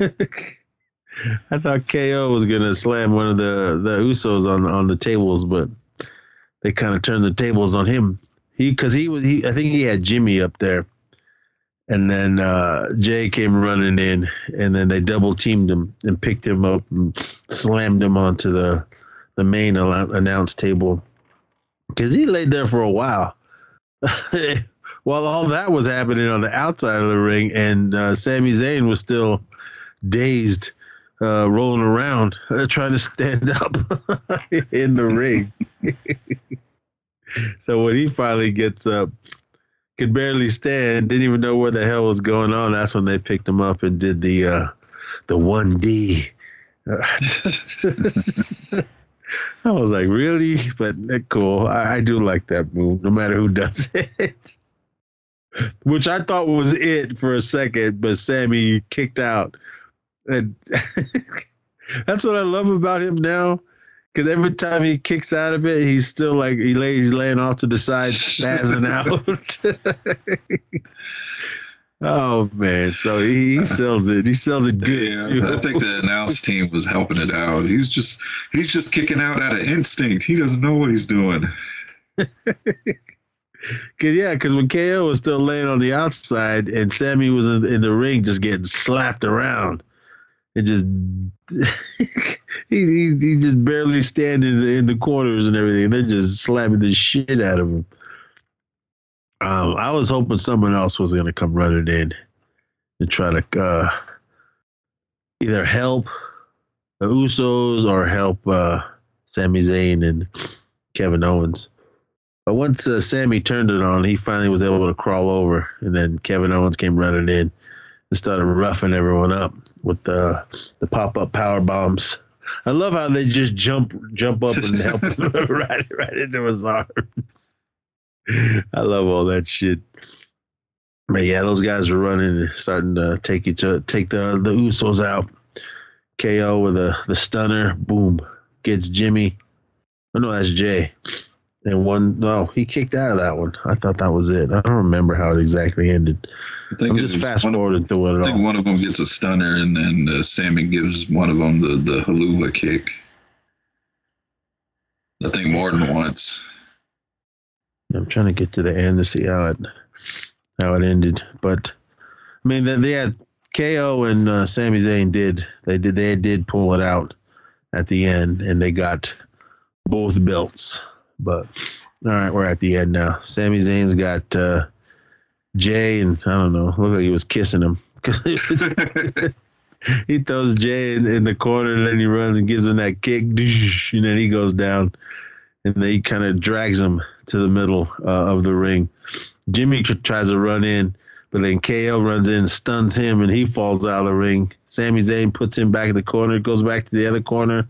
I thought KO was gonna slam one of the the Usos on on the tables, but they kind of turned the tables on him. He because he was he I think he had Jimmy up there, and then uh, Jay came running in, and then they double teamed him and picked him up and slammed him onto the the main announce table because he laid there for a while. While all that was happening on the outside of the ring, and uh, Sami Zayn was still dazed, uh, rolling around, uh, trying to stand up in the ring. so when he finally gets up, could barely stand, didn't even know where the hell was going on. That's when they picked him up and did the uh, the one D. I was like, really? But uh, cool. I, I do like that move, no matter who does it. Which I thought was it for a second, but Sami kicked out. And that's what I love about him now. Because every time he kicks out of it, he's still like he lays he's laying off to the side, spazzing out. oh man, so he, he sells it. He sells it good. Yeah. I think the announce team was helping it out. He's just he's just kicking out out of instinct. He doesn't know what he's doing. Cause yeah, because when KO was still laying on the outside and Sami was in, in the ring just getting slapped around, it just he, he he just barely standing in the, in the corners and everything. They're just slapping the shit out of him. Um, I was hoping someone else was gonna come running in and try to uh, either help the Usos or help uh, Sami Zayn and Kevin Owens. But once uh, Sami turned it on, he finally was able to crawl over, and then Kevin Owens came running in and started roughing everyone up with the the pop up power bombs. I love how they just jump jump up and help him right right into his arms. I love all that shit. But yeah, those guys were running and starting to take each other, take the the Usos out. KO with a the stunner, boom, gets Jimmy. Oh no, that's Jay. And one, no, he kicked out of that one. I thought that was it. I don't remember how it exactly ended. I think I'm just fast one of- forwarding through it I think all. one of them gets a stunner, and then uh, Sami gives one of them the the Helluva kick. I think more than once. I'm trying to get to the end to see how it how it ended. But I mean, they, they had KO and uh, Sami Zayn did they did they did pull it out at the end, and they got both belts. But all right, we're at the end now. Sami Zayn's got uh, Jey, and I don't know, looked like he was kissing him. he throws Jey in, in the corner, and then he runs and gives him that kick, and then he goes down, and then he kind of drags him to the middle uh, of the ring. Jimmy tries to run in, but then KO runs in, stuns him, and he falls out of the ring. Sami Zayn puts him back in the corner, goes back to the other corner.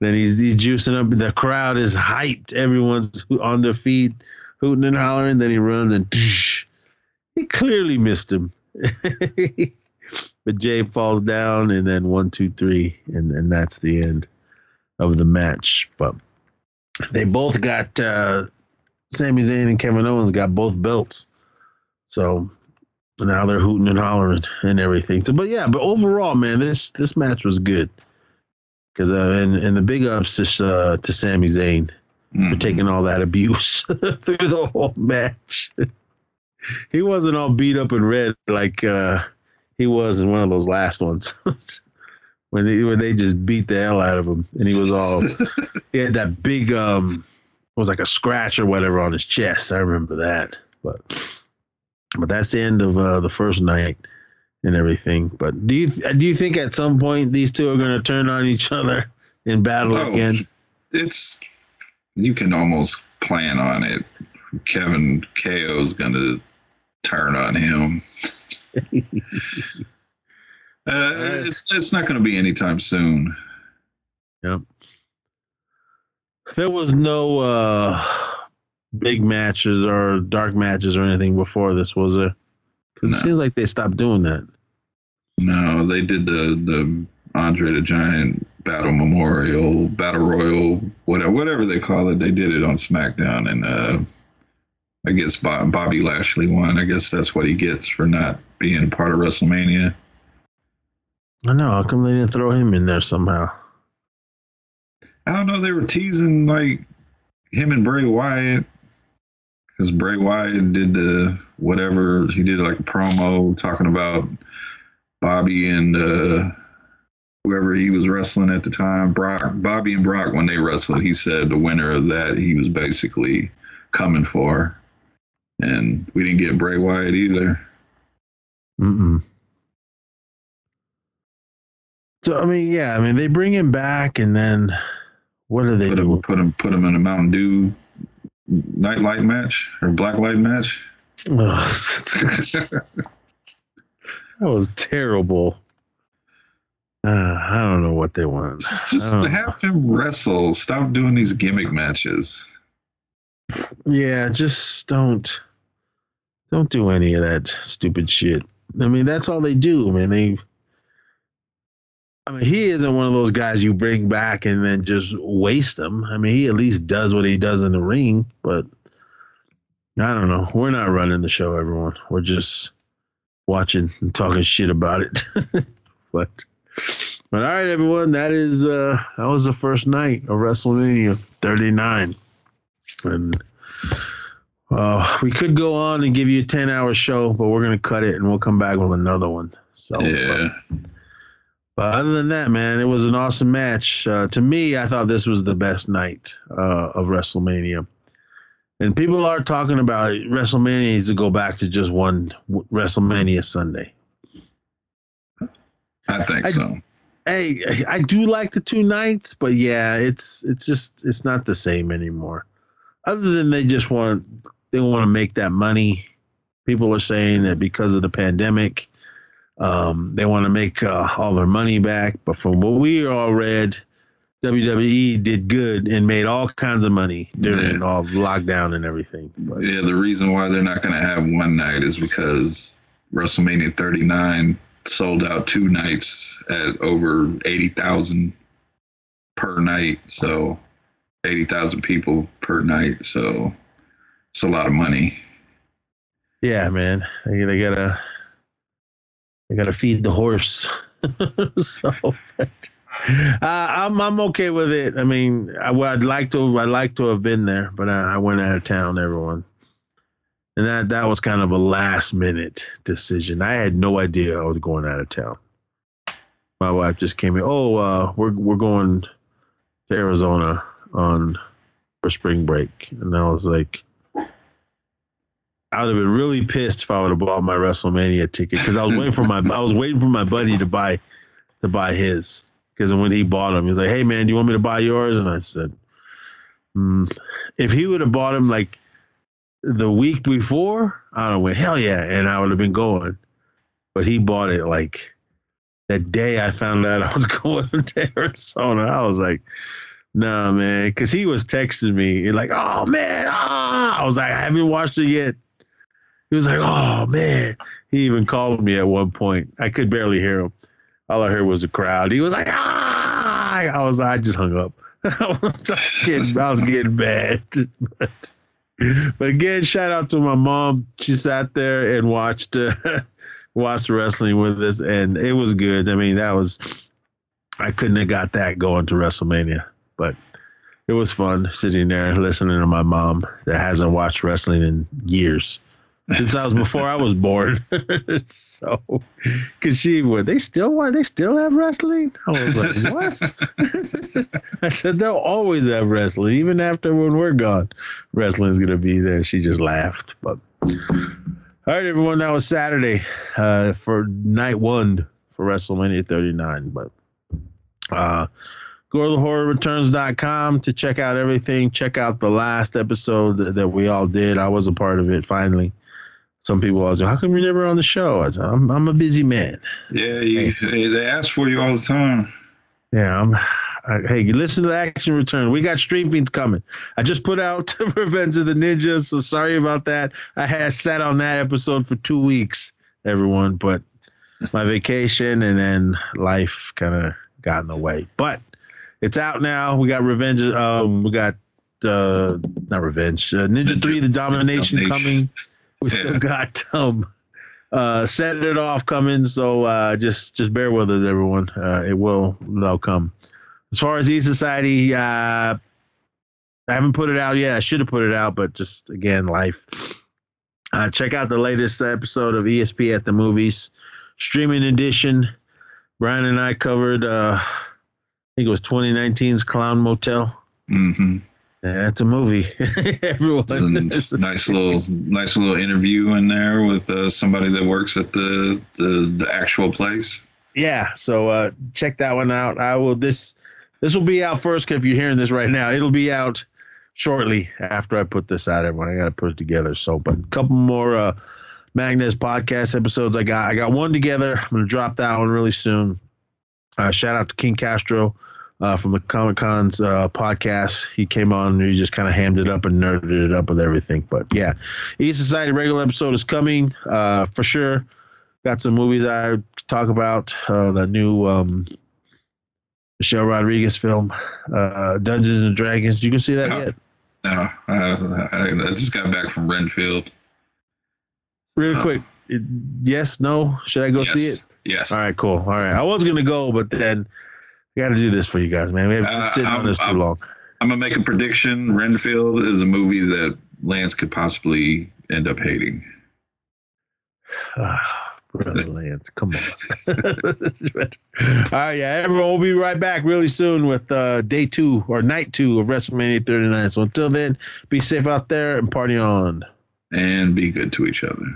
Then he's, he's juicing up. The crowd is hyped. Everyone's on their feet, hooting and hollering. Then he runs and he clearly missed him. but Jey falls down, and then one, two, three, and, and that's the end of the match. But they both got uh, Sami Zayn and Kevin Owens got both belts, so now they're hooting and hollering and everything. So, but yeah, but overall, man, this this match was good because uh, and and the big ups to uh, to Sami Zayn for Mhm. taking all that abuse through the whole match. he wasn't all beat up and red like uh, he was in one of those last ones. when they when they just beat the hell out of him and he was all he had that big um was like a scratch or whatever on his chest. I remember that. But but that's the end of uh, the first night and everything. But do you do you think at some point these two are going to turn on each other in battle Oh, again? It's you can almost plan on it. Kevin KO is gonna turn on him. uh, it's it's not gonna be anytime soon. Yep. There was no uh, big matches or dark matches or anything before this, was there? Because No. it seems like they stopped doing that. No, they did the the Andre the Giant Battle Memorial, Battle Royal, whatever whatever they call it. They did it on SmackDown, and uh, I guess Bobby Lashley won. I guess that's what he gets for not being part of WrestleMania. I know. How come they didn't throw him in there somehow? I don't know. They were teasing like him and Bray Wyatt because Bray Wyatt did the whatever he did like a promo talking about Bobby and uh, whoever he was wrestling at the time, Brock, Bobby and Brock when they wrestled. He said the winner of that he was basically coming for, and we didn't get Bray Wyatt either. Mm-mm. So I mean, yeah, I mean they bring him back, and then what do they Put do? him, put him, put him in a Mountain Dew nightlight match or black light match. Ugh, that was terrible. Uh, I don't know what they want. Just have him wrestle. Stop doing these gimmick matches. Yeah, just don't don't do any of that stupid shit. I mean, that's all they do, man. They I mean, he isn't one of those guys you bring back and then just waste him. I mean, he at least does what he does in the ring, but I don't know. We're not running the show, everyone. We're just watching and talking shit about it. but but all right, everyone, that is uh that was the first night of WrestleMania 39. And uh, we could go on and give you a 10 hour show, but we're going to cut it and we'll come back with another one. So, yeah. but other than that, man, it was an awesome match. Uh, to me, I thought this was the best night uh, of WrestleMania. And people are talking about it. WrestleMania needs to go back to just one WrestleMania Sunday. I think I- so. Hey, I do like the two nights, but yeah, it's it's just it's not the same anymore. Other than they just want they want to make that money. People are saying that because of the pandemic, um, they want to make uh, all their money back. But from what we all read, WWE did good and made all kinds of money during Yeah. all lockdown and everything. But, Yeah, the reason why they're not going to have one night is because WrestleMania 39 sold out two nights at over 80,000 per night, so eighty thousand people per night. So it's a lot of money. Yeah, man. They, gotta they gotta feed the horse. so, but, uh, I'm I'm okay with it. I mean, I, would I'd like to I'd like to have been there, but I, I went out of town. Everyone, and that that was kind of a last minute decision. I had no idea I was going out of town. My wife just came in. Oh, uh, we're we're going to Arizona on for spring break, and I was like. I would have been really pissed if I would have bought my WrestleMania ticket because I was waiting for my I was waiting for my buddy to buy to buy his because when he bought him, he was like, "Hey man, do you want me to buy yours?" And I said, mm, "If he would have bought him like the week before, I'd have went hell yeah, and I would have been going. But he bought it like that day I found out I was going to Arizona. I was like, nah, man, because he was texting me like, oh man, ah. I was like, I haven't watched it yet. He was like, oh man. He even called me at one point. I could barely hear him. All I heard was a crowd. He was like, ah. I was, I just hung up. I was getting, I was getting bad. But, but again, shout out to my mom. She sat there and watched uh, watched wrestling with us, and it was good. I mean, that was I couldn't have got that going to WrestleMania, but it was fun sitting there listening to my mom that hasn't watched wrestling in years since I was before I was born. so, because she would, they still want, they still have wrestling. I was like, what? I said they'll always have wrestling, even after when we're gone. Wrestling's gonna be there. She just laughed. But all right, everyone, that was Saturday uh, for night one for WrestleMania 39. But uh, go to thehorrorreturns.com to check out everything. Check out the last episode that we all did. I was a part of it finally some people always go, "How come you're never on the show?" I said, "I'm I'm a busy man." Yeah, you, hey. they ask for you all the time. Yeah, I'm. I, hey, you listen to the Action Return. We got streaming coming. I just put out Revenge of the Ninjas, so sorry about that. I had sat on that episode for two weeks, everyone, but my vacation and then life kind of got in the way. But it's out now. We got Revenge. Um, we got uh, not Revenge. Uh, Ninja Three: The Domination, Domination. coming we still got um uh set it off coming so uh just just bear with us everyone. Uh it will they'll come. As far as e society uh i haven't put it out yet. I should have put it out but just again life. Uh check out the latest episode of esp at the movies streaming edition. Brian and i covered uh i think it was 2019's clown motel. Mm-hmm yeah, it's a movie. Everyone, it's a nice little, nice little interview in there with uh, somebody that works at the, the the actual place. Yeah, so uh, check that one out. I will this this will be out first. If you're hearing this right now, it'll be out shortly after I put this out. Everyone, I got to put it together. So, but a couple more uh, Magnus podcast episodes. I got I got one together. I'm gonna drop that one really soon. Uh, shout out to King Castro uh, from the Comic Con's uh, podcast. He came on and he just kind of hammed it up and nerded it up with everything. But yeah, E Society regular episode is coming uh, for sure. Got some movies I talk about. Uh, the new um, Michelle Rodriguez film, uh, Dungeons and Dragons. You can see that no, yet? No, I, I, just got back from Renfield. Real quick, yes, no. Should I go yes, see it? Yes. All right, cool. All right, I was gonna go, but then we got to do this for you guys, man. We have been uh, sitting on this too I'm, long. I'm gonna make a prediction. Renfield is a movie that Lance could possibly end up hating. Brother Lance, come on. All right, yeah, everyone We'll be right back really soon with uh, day two or night two of WrestleMania 39. So until then, be safe out there and party on. And be good to each other.